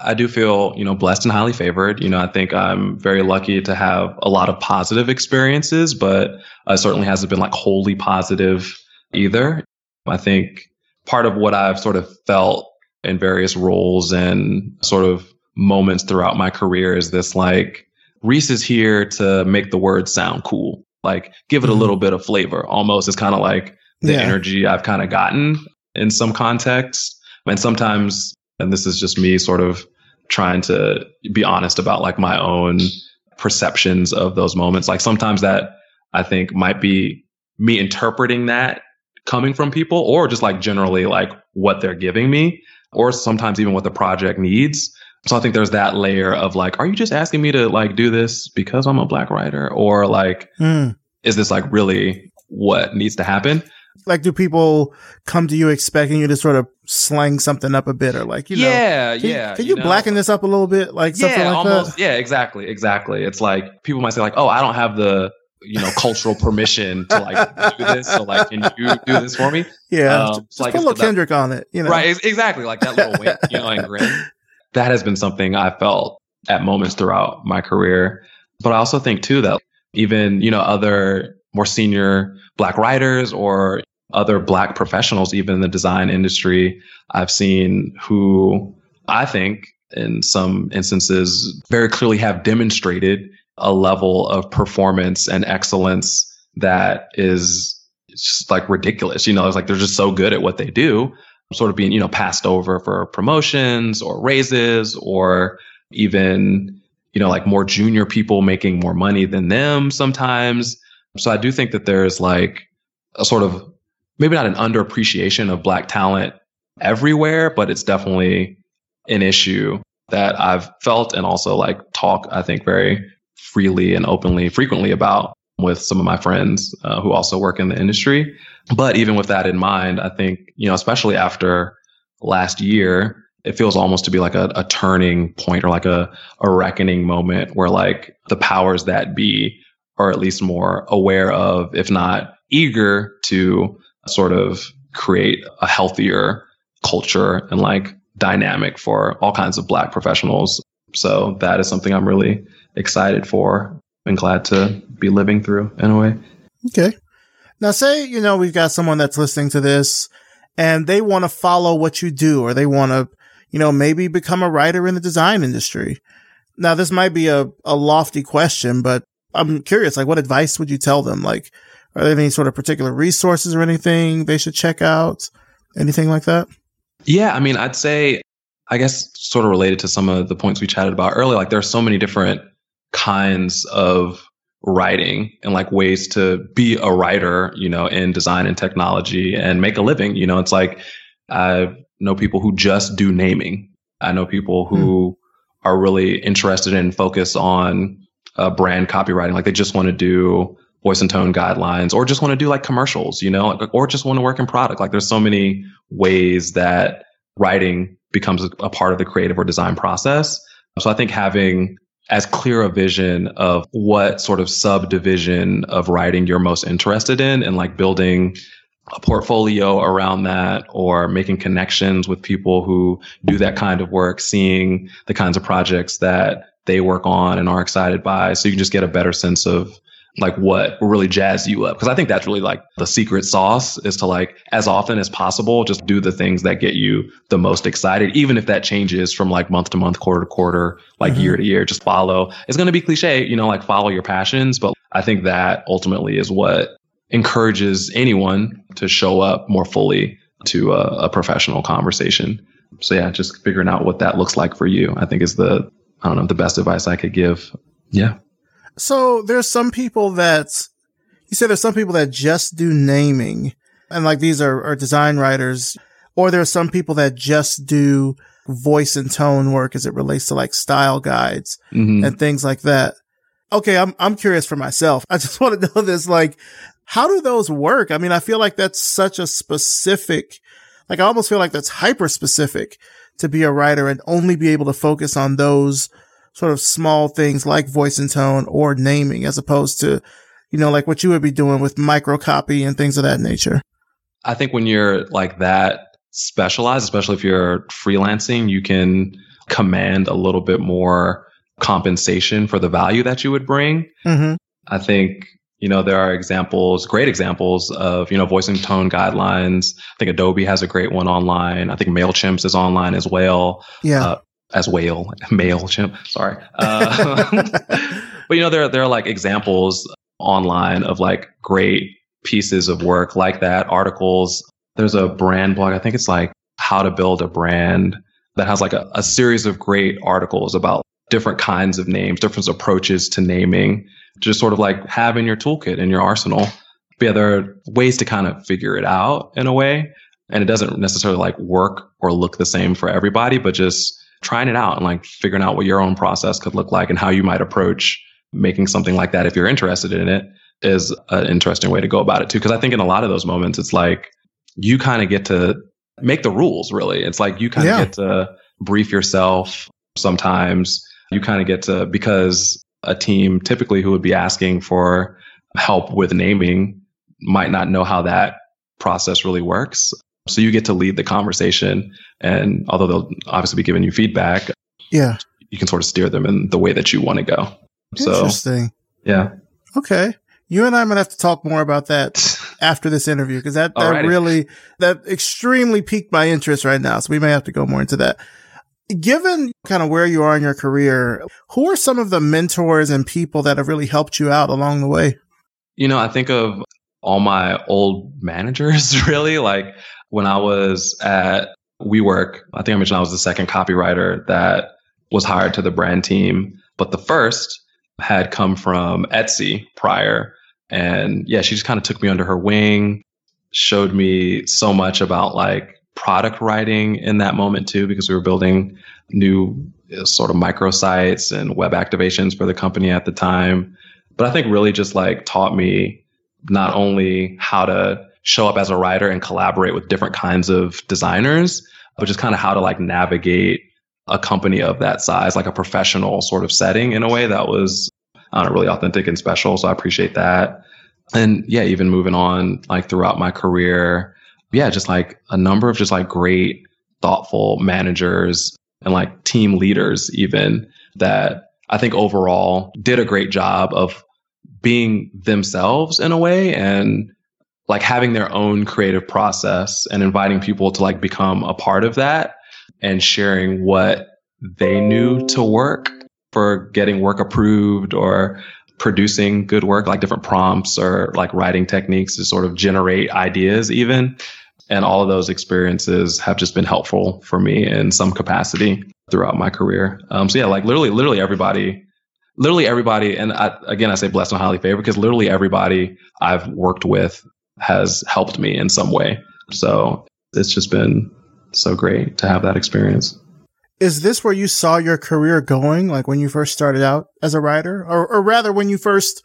I do feel, you know, blessed and highly favored. You know, I think I'm very lucky to have a lot of positive experiences, but uh, certainly hasn't been like wholly positive either. I think part of what I've sort of felt in various roles and sort of moments throughout my career is this like Reese is here to make the word sound cool like give it a little mm-hmm. bit of flavor almost. It's kind of like the yeah. energy I've kind of gotten in some contexts. And sometimes, and this is just me sort of trying to be honest about like my own perceptions of those moments. Like sometimes that I think might be me interpreting that coming from people or just like generally like what they're giving me or sometimes even what the project needs. So I think there's that layer of like, are you just asking me to like do this because I'm a black writer? Or like, mm. is this like really what needs to happen? Like, do people come to you expecting you to sort of slang something up a bit or like, you know, yeah, can, yeah. Can you, you know? blacken this up a little bit? Like something yeah, like almost, that? Yeah, exactly. Exactly. It's like people might say like, oh, I don't have the, you know, cultural permission to like do this. So like, can you do this for me? Yeah. Um, just like, put a little Kendrick on it, you know? Right. Exactly. Like that little wink, you know, and grin. That has been something I felt at moments throughout my career. But I also think too that even, you know, other more senior black writers or other black professionals, even in the design industry, I've seen who I think in some instances very clearly have demonstrated a level of performance and excellence that is just like ridiculous. You know, it's like they're just so good at what they do, sort of being, you know, passed over for promotions or raises or even, you know, like more junior people making more money than them sometimes. So I do think that there's like a sort of maybe not an underappreciation of black talent everywhere, but it's definitely an issue that I've felt and also like talk, I think, very freely and openly, frequently about with some of my friends uh, who also work in the industry. But even with that in mind, I think, you know, especially after last year, it feels almost to be like a, a turning point or like a, a reckoning moment where like the powers that be are at least more aware of, if not eager to sort of create a healthier culture and like dynamic for all kinds of black professionals. So that is something I'm really excited for and glad to be living through in a way. Okay. Now say, you know, we've got someone that's listening to this and they want to follow what you do or they want to, you know, maybe become a writer in the design industry. Now this might be a, a lofty question, but I'm curious, like what advice would you tell them? Like, are there any sort of particular resources or anything they should check out? Anything like that? Yeah, I mean, I'd say, I guess, sort of related to some of the points we chatted about earlier. Like, there are so many different kinds of writing and like ways to be a writer, you know, in design and technology and make a living. You know, it's like I know people who just do naming. I know people who mm. are really interested and focus on uh, brand copywriting. Like they just want to do voice and tone guidelines or just want to do like commercials, you know, or just want to work in product. Like there's so many ways that writing becomes a part of the creative or design process. So I think having as clear a vision of what sort of subdivision of writing you're most interested in and like building a portfolio around that or making connections with people who do that kind of work, seeing the kinds of projects that they work on and are excited by. So you can just get a better sense of like what will really jazz you up. Cause I think that's really like the secret sauce is to like as often as possible, just do the things that get you the most excited, even if that changes from like month to month, quarter to quarter, like mm-hmm. year to year, just follow. It's going to be cliche, you know, like follow your passions. But I think that ultimately is what encourages anyone to show up more fully to a, a professional conversation. So yeah, just figuring out what that looks like for you, I think is the, I don't know, the best advice I could give. Yeah. So there's some people that you said there's some people that just do naming and like these are, are design writers or there are some people that just do voice and tone work as it relates to like style guides mm-hmm. and things like that. Okay. I'm, I'm curious for myself. I just want to know this, like, how do those work? I mean, I feel like that's such a specific, like I almost feel like that's hyper specific to be a writer and only be able to focus on those sort of small things like voice and tone or naming as opposed to, you know, like what you would be doing with microcopy and things of that nature. I think when you're like that specialized, especially if you're freelancing, you can command a little bit more compensation for the value that you would bring. Mm-hmm. I think you know there are examples great examples of you know voice and tone guidelines i think adobe has a great one online i think mailchimp is online as well yeah uh, as whale, MailChimp. Sorry. Uh, but you know, there, there are like examples online of like great pieces of work like that, articles. There's a brand blog. I think it's like how to build a brand that has like a, a series of great articles about different kinds of names, different approaches to naming, just sort of like have in your toolkit in your arsenal. But yeah, there are ways to kind of figure it out in a way. And it doesn't necessarily like work or look the same for everybody, but just trying it out and like figuring out what your own process could look like and how you might approach making something like that if you're interested in it is an interesting way to go about it too. Cause I think in a lot of those moments, it's like you kind of get to make the rules really. It's like you kind of yeah. get to brief yourself sometimes. You kind of get to, because a team typically who would be asking for help with naming might not know how that process really works. So you get to lead the conversation. And although they'll obviously be giving you feedback, yeah, you can sort of steer them in the way that you want to go. Interesting. So, yeah. Okay. You and I am gonna have to talk more about that after this interview because that, that really that extremely piqued my interest right now. So we may have to go more into that. Given kind of where you are in your career, who are some of the mentors and people that have really helped you out along the way? You know, I think of all my old managers really. Like when I was at WeWork, I think I mentioned I was the second copywriter that was hired to the brand team, but the first had come from Etsy prior. And yeah, she just kind of took me under her wing, showed me so much about like product writing in that moment too, because we were building new uh, sort of microsites and web activations for the company at the time. But I think really just like taught me not only how to show up as a writer and collaborate with different kinds of designers, but just kind of how to like navigate a company of that size, like a professional sort of setting in a way that was know, really authentic and special. So I appreciate that. And yeah, even moving on like throughout my career, yeah, just like a number of just like great, thoughtful managers and like team leaders, even that I think overall did a great job of being themselves in a way and like having their own creative process and inviting people to like become a part of that and sharing what they knew to work for getting work approved or producing good work, like different prompts or like writing techniques to sort of generate ideas, even. And all of those experiences have just been helpful for me in some capacity throughout my career. Um, so yeah, like literally, literally everybody, literally everybody. And I, again, I say blessed and highly favored because literally everybody I've worked with has helped me in some way. So it's just been so great to have that experience is this where you saw your career going, like when you first started out as a writer, or, or rather when you first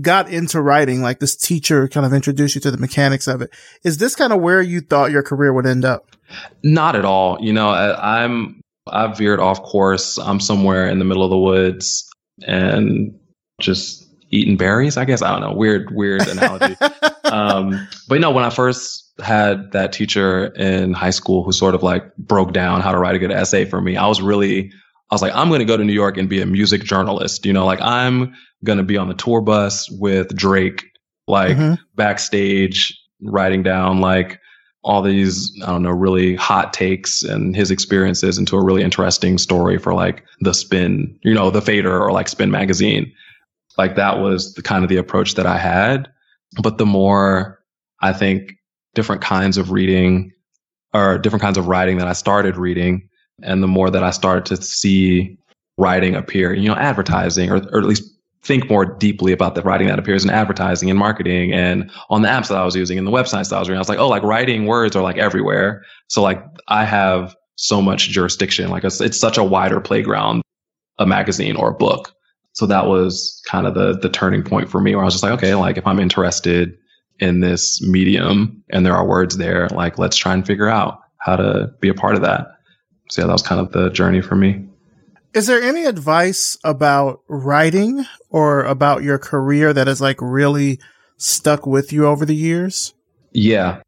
got into writing, like this teacher kind of introduced you to the mechanics of it? Is this kind of where you thought your career would end up? Not at all. You know, I, I'm I've veered off course. I'm somewhere in the middle of the woods and just eating berries. I guess I don't know. Weird, weird analogy. um, but you know, when I first had that teacher in high school who sort of like broke down how to write a good essay for me. I was really, I was like, I'm going to go to New York and be a music journalist. You know, like I'm going to be on the tour bus with Drake, like mm-hmm. backstage, writing down like all these, I don't know, really hot takes and his experiences into a really interesting story for like the spin, you know, the fader or like spin magazine. Like that was the kind of the approach that I had. But the more I think different kinds of reading or different kinds of writing that I started reading. And the more that I started to see writing appear, you know, advertising or, or at least think more deeply about the writing that appears in advertising and marketing and on the apps that I was using and the websites that I was reading. I was like, oh, like writing words are like everywhere. So like I have so much jurisdiction. Like it's, it's such a wider playground, a magazine or a book. So that was kind of the the turning point for me where I was just like, okay, like if I'm interested in this medium and there are words there, like let's try and figure out how to be a part of that. So yeah, that was kind of the journey for me. Is there any advice about writing or about your career that has like really stuck with you over the years? Yeah.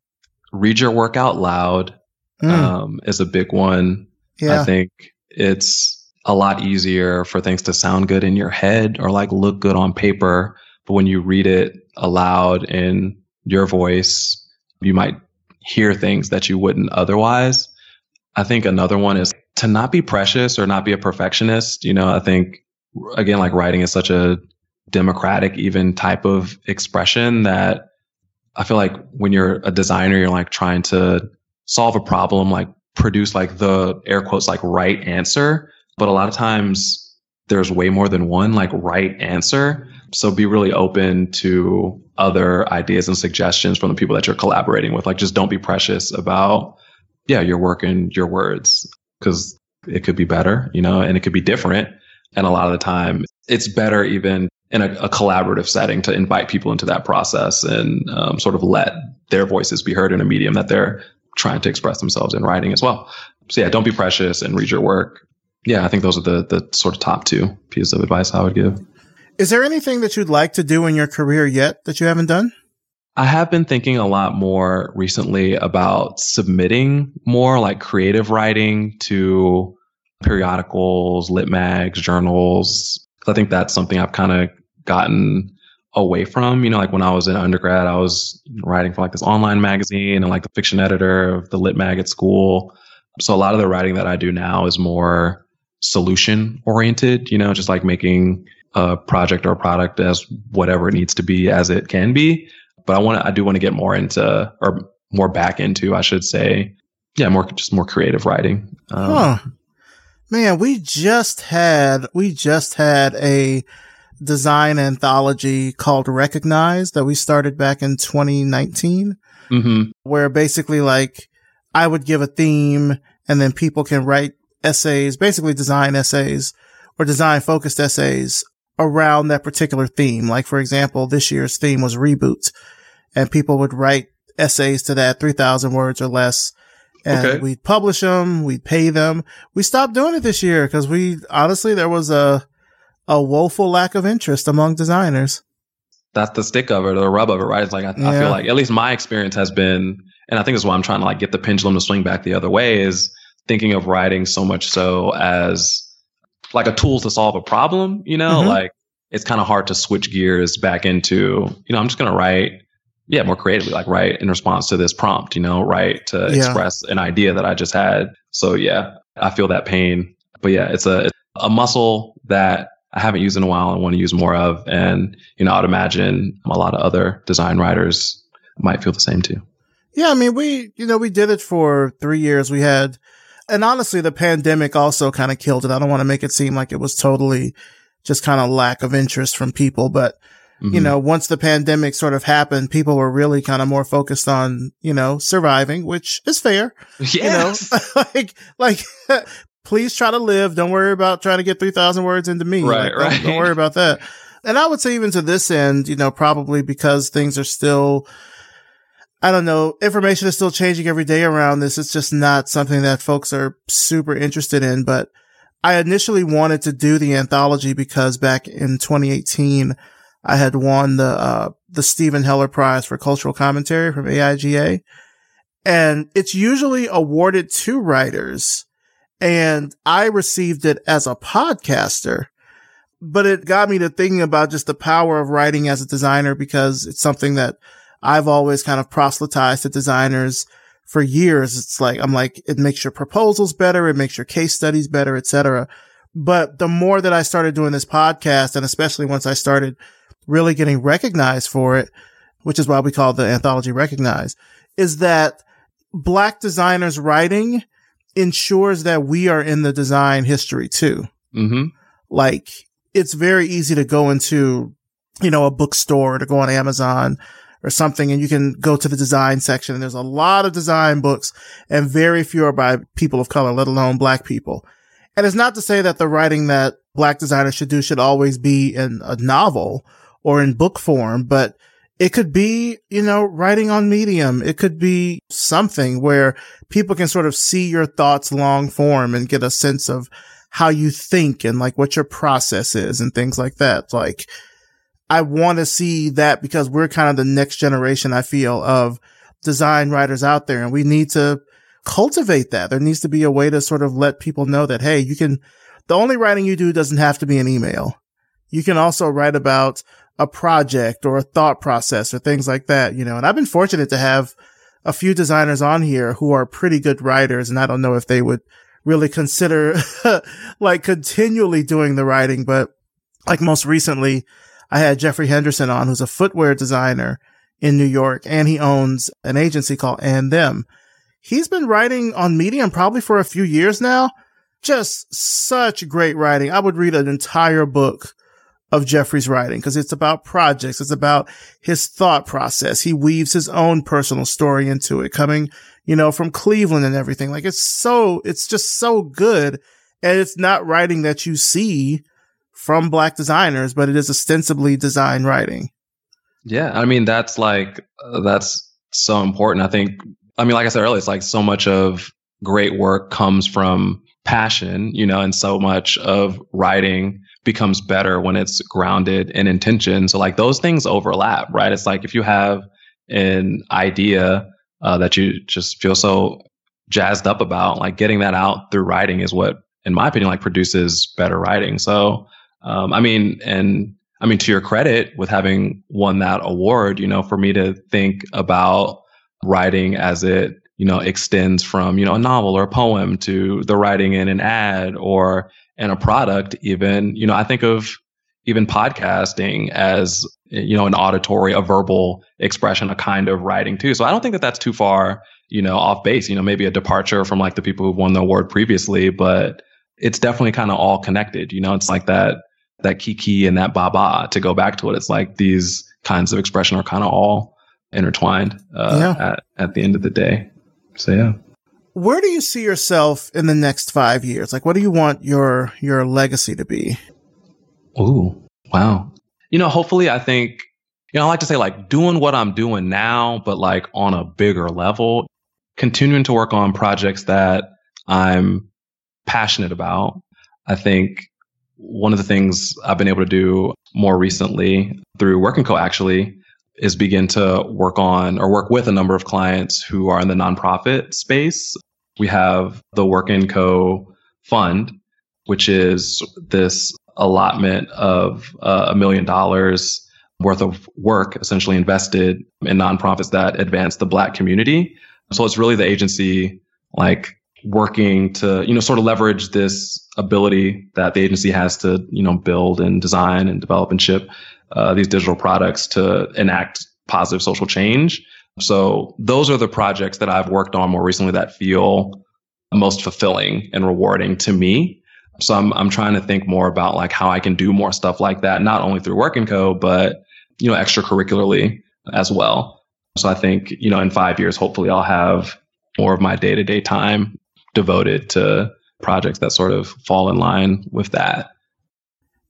Read your work out loud mm. um, is a big one. Yeah. I think it's a lot easier for things to sound good in your head or like look good on paper. But when you read it aloud in your voice, you might hear things that you wouldn't otherwise. I think another one is to not be precious or not be a perfectionist. You know, I think again, like writing is such a democratic, even type of expression that I feel like when you're a designer, you're like trying to solve a problem, like produce like the air quotes, like right answer. But a lot of times there's way more than one like right answer. So be really open to other ideas and suggestions from the people that you're collaborating with. Like just don't be precious about, yeah, your work and your words. Cause it could be better, you know, and it could be different. And a lot of the time, it's better even in a, a collaborative setting to invite people into that process and um, sort of let their voices be heard in a medium that they're trying to express themselves in writing as well. So yeah, don't be precious and read your work. Yeah, I think those are the the sort of top two pieces of advice I would give. Is there anything that you'd like to do in your career yet that you haven't done? I have been thinking a lot more recently about submitting more like creative writing to periodicals, lit mags, journals. I think that's something I've kind of gotten away from. You know, like when I was in undergrad, I was writing for like this online magazine and like the fiction editor of the lit mag at school. So a lot of the writing that I do now is more solution oriented, you know, just like making a project or a product as whatever it needs to be as it can be. But I want to, I do want to get more into or more back into, I should say, yeah, more just more creative writing. Um, huh. Man, we just had we just had a design anthology called Recognize that we started back in 2019, mm-hmm. where basically like I would give a theme and then people can write essays, basically design essays or design focused essays around that particular theme. Like, for example, this year's theme was reboot and people would write essays to that 3000 words or less. And okay. we'd publish them, we'd pay them. We stopped doing it this year because we honestly, there was a, a woeful lack of interest among designers. That's the stick of it, or the rub of it, right? It's like I, yeah. I feel like at least my experience has been, and I think is why I'm trying to like get the pendulum to swing back the other way is thinking of writing so much so as like a tool to solve a problem. You know, mm-hmm. like it's kind of hard to switch gears back into, you know, I'm just going to write yeah, more creatively, like write in response to this prompt, you know, write to yeah. express an idea that I just had. So yeah, I feel that pain. But yeah, it's a, it's a muscle that I haven't used in a while and want to use more of. And, you know, I'd imagine a lot of other design writers might feel the same too. Yeah. I mean, we, you know, we did it for three years. We had, and honestly, the pandemic also kind of killed it. I don't want to make it seem like it was totally just kind of lack of interest from people, but mm-hmm. you know, once the pandemic sort of happened, people were really kind of more focused on, you know, surviving, which is fair. Yes. You know, like, like please try to live. Don't worry about trying to get 3000 words into me. Right, like, right. Don't, don't worry about that. And I would say even to this end, you know, probably because things are still, I don't know, information is still changing every day around this. It's just not something that folks are super interested in. But I initially wanted to do the anthology because back in 2018, I had won the, uh, the Steven Heller Prize for Cultural Commentary from AIGA. And it's usually awarded to writers and I received it as a podcaster, but it got me to thinking about just the power of writing as a designer because it's something that I've always kind of proselytized to designers for years. It's like, I'm like, it makes your proposals better. It makes your case studies better, etc. But the more that I started doing this podcast and especially once I started really getting recognized for it, which is why we call the anthology recognize, is that black designers writing ensures that we are in the design history too. Mm-hmm. Like it's very easy to go into, you know, a bookstore to go on Amazon or something and you can go to the design section and there's a lot of design books and very few are by people of color, let alone black people. And it's not to say that the writing that black designers should do should always be in a novel or in book form, but it could be, you know, writing on Medium. It could be something where people can sort of see your thoughts long form and get a sense of how you think and like what your process is and things like that. Like, I want to see that because we're kind of the next generation, I feel, of design writers out there and we need to cultivate that. There needs to be a way to sort of let people know that, hey, you can, the only writing you do doesn't have to be an email. You can also write about a project or a thought process or things like that, you know, and I've been fortunate to have a few designers on here who are pretty good writers. And I don't know if they would really consider like continually doing the writing, but like most recently, I had Jeffrey Henderson on, who's a footwear designer in New York, and he owns an agency called And Them. He's been writing on Medium probably for a few years now. Just such great writing. I would read an entire book of Jeffrey's writing because it's about projects. It's about his thought process. He weaves his own personal story into it coming, you know, from Cleveland and everything. Like it's so, it's just so good. And it's not writing that you see from black designers, but it is ostensibly design writing. Yeah. I mean, that's like, uh, that's so important. I think, I mean, like I said earlier, it's like so much of great work comes from passion, you know, and so much of writing becomes better when it's grounded in intention. So like those things overlap, right? It's like if you have an idea uh, that you just feel so jazzed up about, like getting that out through writing is what, in my opinion, like produces better writing. So, um, I mean, and I mean, to your credit with having won that award, you know, for me to think about writing as it you know, extends from, you know, a novel or a poem to the writing in an ad or in a product even. You know, I think of even podcasting as, you know, an auditory, a verbal expression, a kind of writing too. So I don't think that that's too far, you know, off base, you know, maybe a departure from like the people who've won the award previously, but it's definitely kind of all connected. You know, it's like that, that kiki and that bouba to go back to it. It's like these kinds of expression are kind of all intertwined uh, yeah. at, at the end of the day. So yeah. Where do you see yourself in the next five years? Like, what do you want your your legacy to be? Ooh, wow. You know, hopefully, I think you know I like to say like doing what I'm doing now, but like on a bigger level, continuing to work on projects that I'm passionate about. I think one of the things I've been able to do more recently through Work and Co actually is begin to work on or work with a number of clients who are in the nonprofit space. We have the Work and Co fund, which is this allotment of uh, a million dollars worth of work essentially invested in nonprofits that advance the black community. So it's really the agency like working to, you know, sort of leverage this ability that the agency has to, you know, build and design and develop and ship uh, these digital products to enact positive social change. So those are the projects that I've worked on more recently that feel most fulfilling and rewarding to me. So I'm I'm trying to think more about like how I can do more stuff like that, not only through Work and Co, but you know, extracurricularly as well. So I think, you know, in five years, hopefully I'll have more of my day to day time devoted to projects that sort of fall in line with that.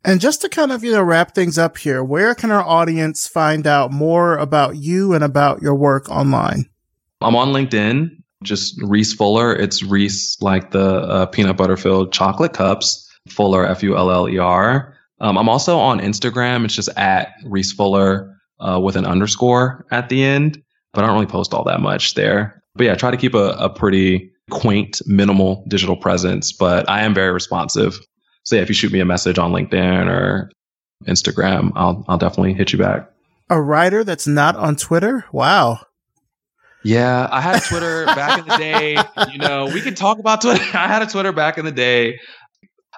And just to kind of, you know, wrap things up here, where can our audience find out more about you and about your work online? I'm on LinkedIn, just Reese Fuller. It's Reese like the uh, peanut butter filled chocolate cups, Fuller, F U L L E R. Um, I'm also on Instagram. It's just at Reese Fuller uh, with an underscore at the end, but I don't really post all that much there. But yeah, I try to keep a, a pretty quaint, minimal digital presence, but I am very responsive so yeah, if you shoot me a message on LinkedIn or Instagram, I'll I'll definitely hit you back. A writer that's not on Twitter? Wow. Yeah, I had a Twitter back in the day. You know, we can talk about Twitter. I had a Twitter back in the day.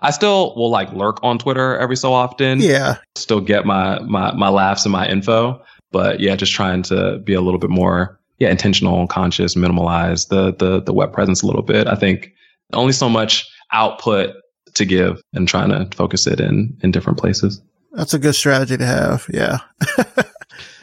I still will like lurk on Twitter every so often. Yeah. Still get my my my laughs and my info. But yeah, just trying to be a little bit more yeah, intentional, conscious, minimalize the the the web presence a little bit. I think only so much output to give and trying to focus it in in different places. That's a good strategy to have. Yeah.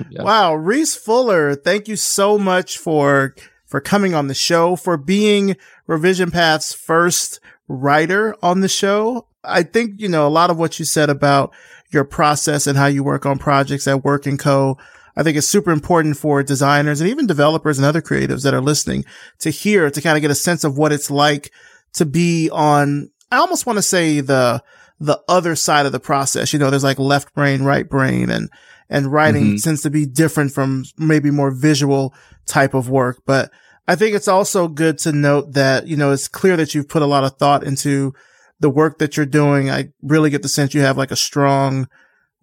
yeah. Wow, Reese Fuller, thank you so much for for coming on the show, for being Revision Path's first writer on the show. I think, you know, a lot of what you said about your process and how you work on projects at Work and Co. I think is super important for designers and even developers and other creatives that are listening to hear to kind of get a sense of what it's like to be on I almost want to say the, the other side of the process. You know, there's like left brain, right brain and, and writing mm-hmm. tends to be different from maybe more visual type of work. But I think it's also good to note that, you know, it's clear that you've put a lot of thought into the work that you're doing. I really get the sense you have like a strong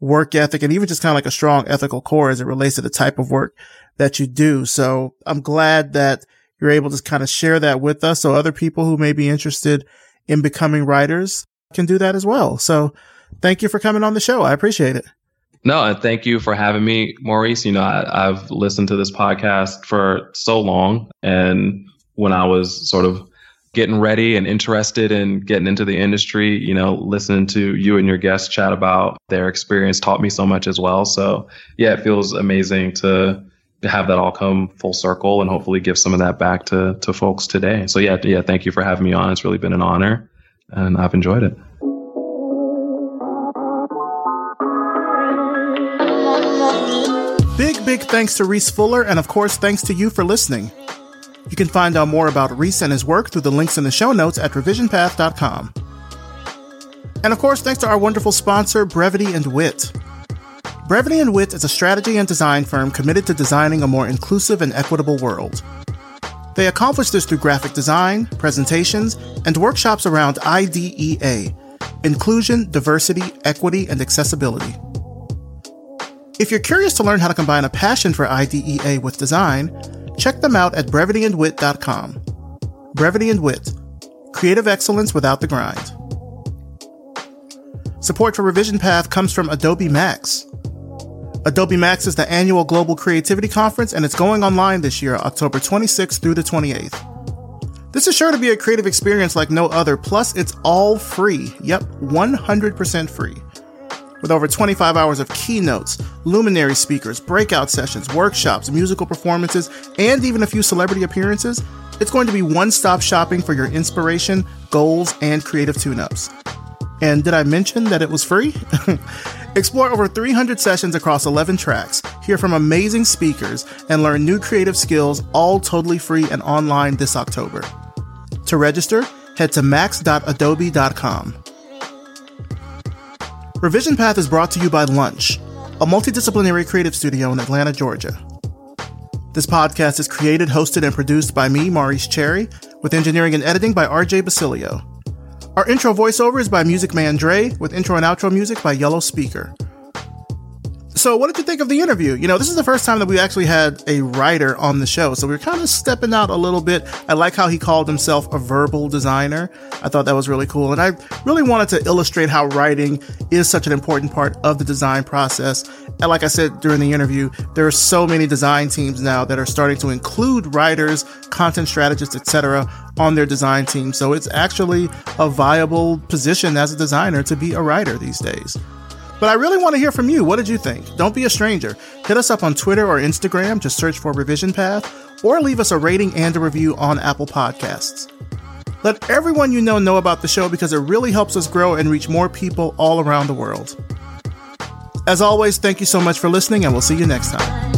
work ethic and even just kind of like a strong ethical core as it relates to the type of work that you do. So I'm glad that you're able to kind of share that with us. So other people who may be interested in becoming writers can do that as well. So thank you for coming on the show. I appreciate it. No, and thank you for having me, Maurice. You know, I, have listened to this podcast for so long. And when I was sort of getting ready and interested in getting into the industry, you know, listening to you and your guests chat about their experience taught me so much as well. So yeah, it feels amazing to have that all come full circle and hopefully give some of that back to to folks today. So yeah, yeah, thank you for having me on. It's really been an honor and I've enjoyed it. Big, big thanks to Reese Fuller, and of course, thanks to you for listening. You can find out more about Reese and his work through the links in the show notes at revisionpath.com. And of course, thanks to our wonderful sponsor, Brevity and Wit. Brevity and Wit is a strategy and design firm committed to designing a more inclusive and equitable world. They accomplish this through graphic design, presentations, and workshops around IDEA inclusion, diversity, equity, and accessibility. If you're curious to learn how to combine a passion for IDEA with design, check them out at brevityandwit.com. Brevity and Wit Creative excellence without the grind. Support for Revision Path comes from Adobe Max. Adobe Max is the annual Global Creativity Conference, and it's going online this year, October 26th through the 28th. This is sure to be a creative experience like no other, plus, it's all free. Yep, 100% free. With over 25 hours of keynotes, luminary speakers, breakout sessions, workshops, musical performances, and even a few celebrity appearances, it's going to be one stop shopping for your inspiration, goals, and creative tune ups. And did I mention that it was free? Explore over 300 sessions across 11 tracks, hear from amazing speakers, and learn new creative skills, all totally free and online this October. To register, head to max.adobe.com. Revision Path is brought to you by Lunch, a multidisciplinary creative studio in Atlanta, Georgia. This podcast is created, hosted, and produced by me, Maurice Cherry, with engineering and editing by RJ Basilio. Our intro voiceover is by Music Man Dre, with intro and outro music by Yellow Speaker. So, what did you think of the interview? You know, this is the first time that we actually had a writer on the show, so we are kind of stepping out a little bit. I like how he called himself a verbal designer. I thought that was really cool, and I really wanted to illustrate how writing is such an important part of the design process. And like I said during the interview, there are so many design teams now that are starting to include writers, content strategists, etc., on their design team. So it's actually a viable position as a designer to be a writer these days. But I really want to hear from you. What did you think? Don't be a stranger. Hit us up on Twitter or Instagram. Just search for Revision Path or leave us a rating and a review on Apple Podcasts. Let everyone you know know about the show because it really helps us grow and reach more people all around the world. As always, thank you so much for listening, and we'll see you next time.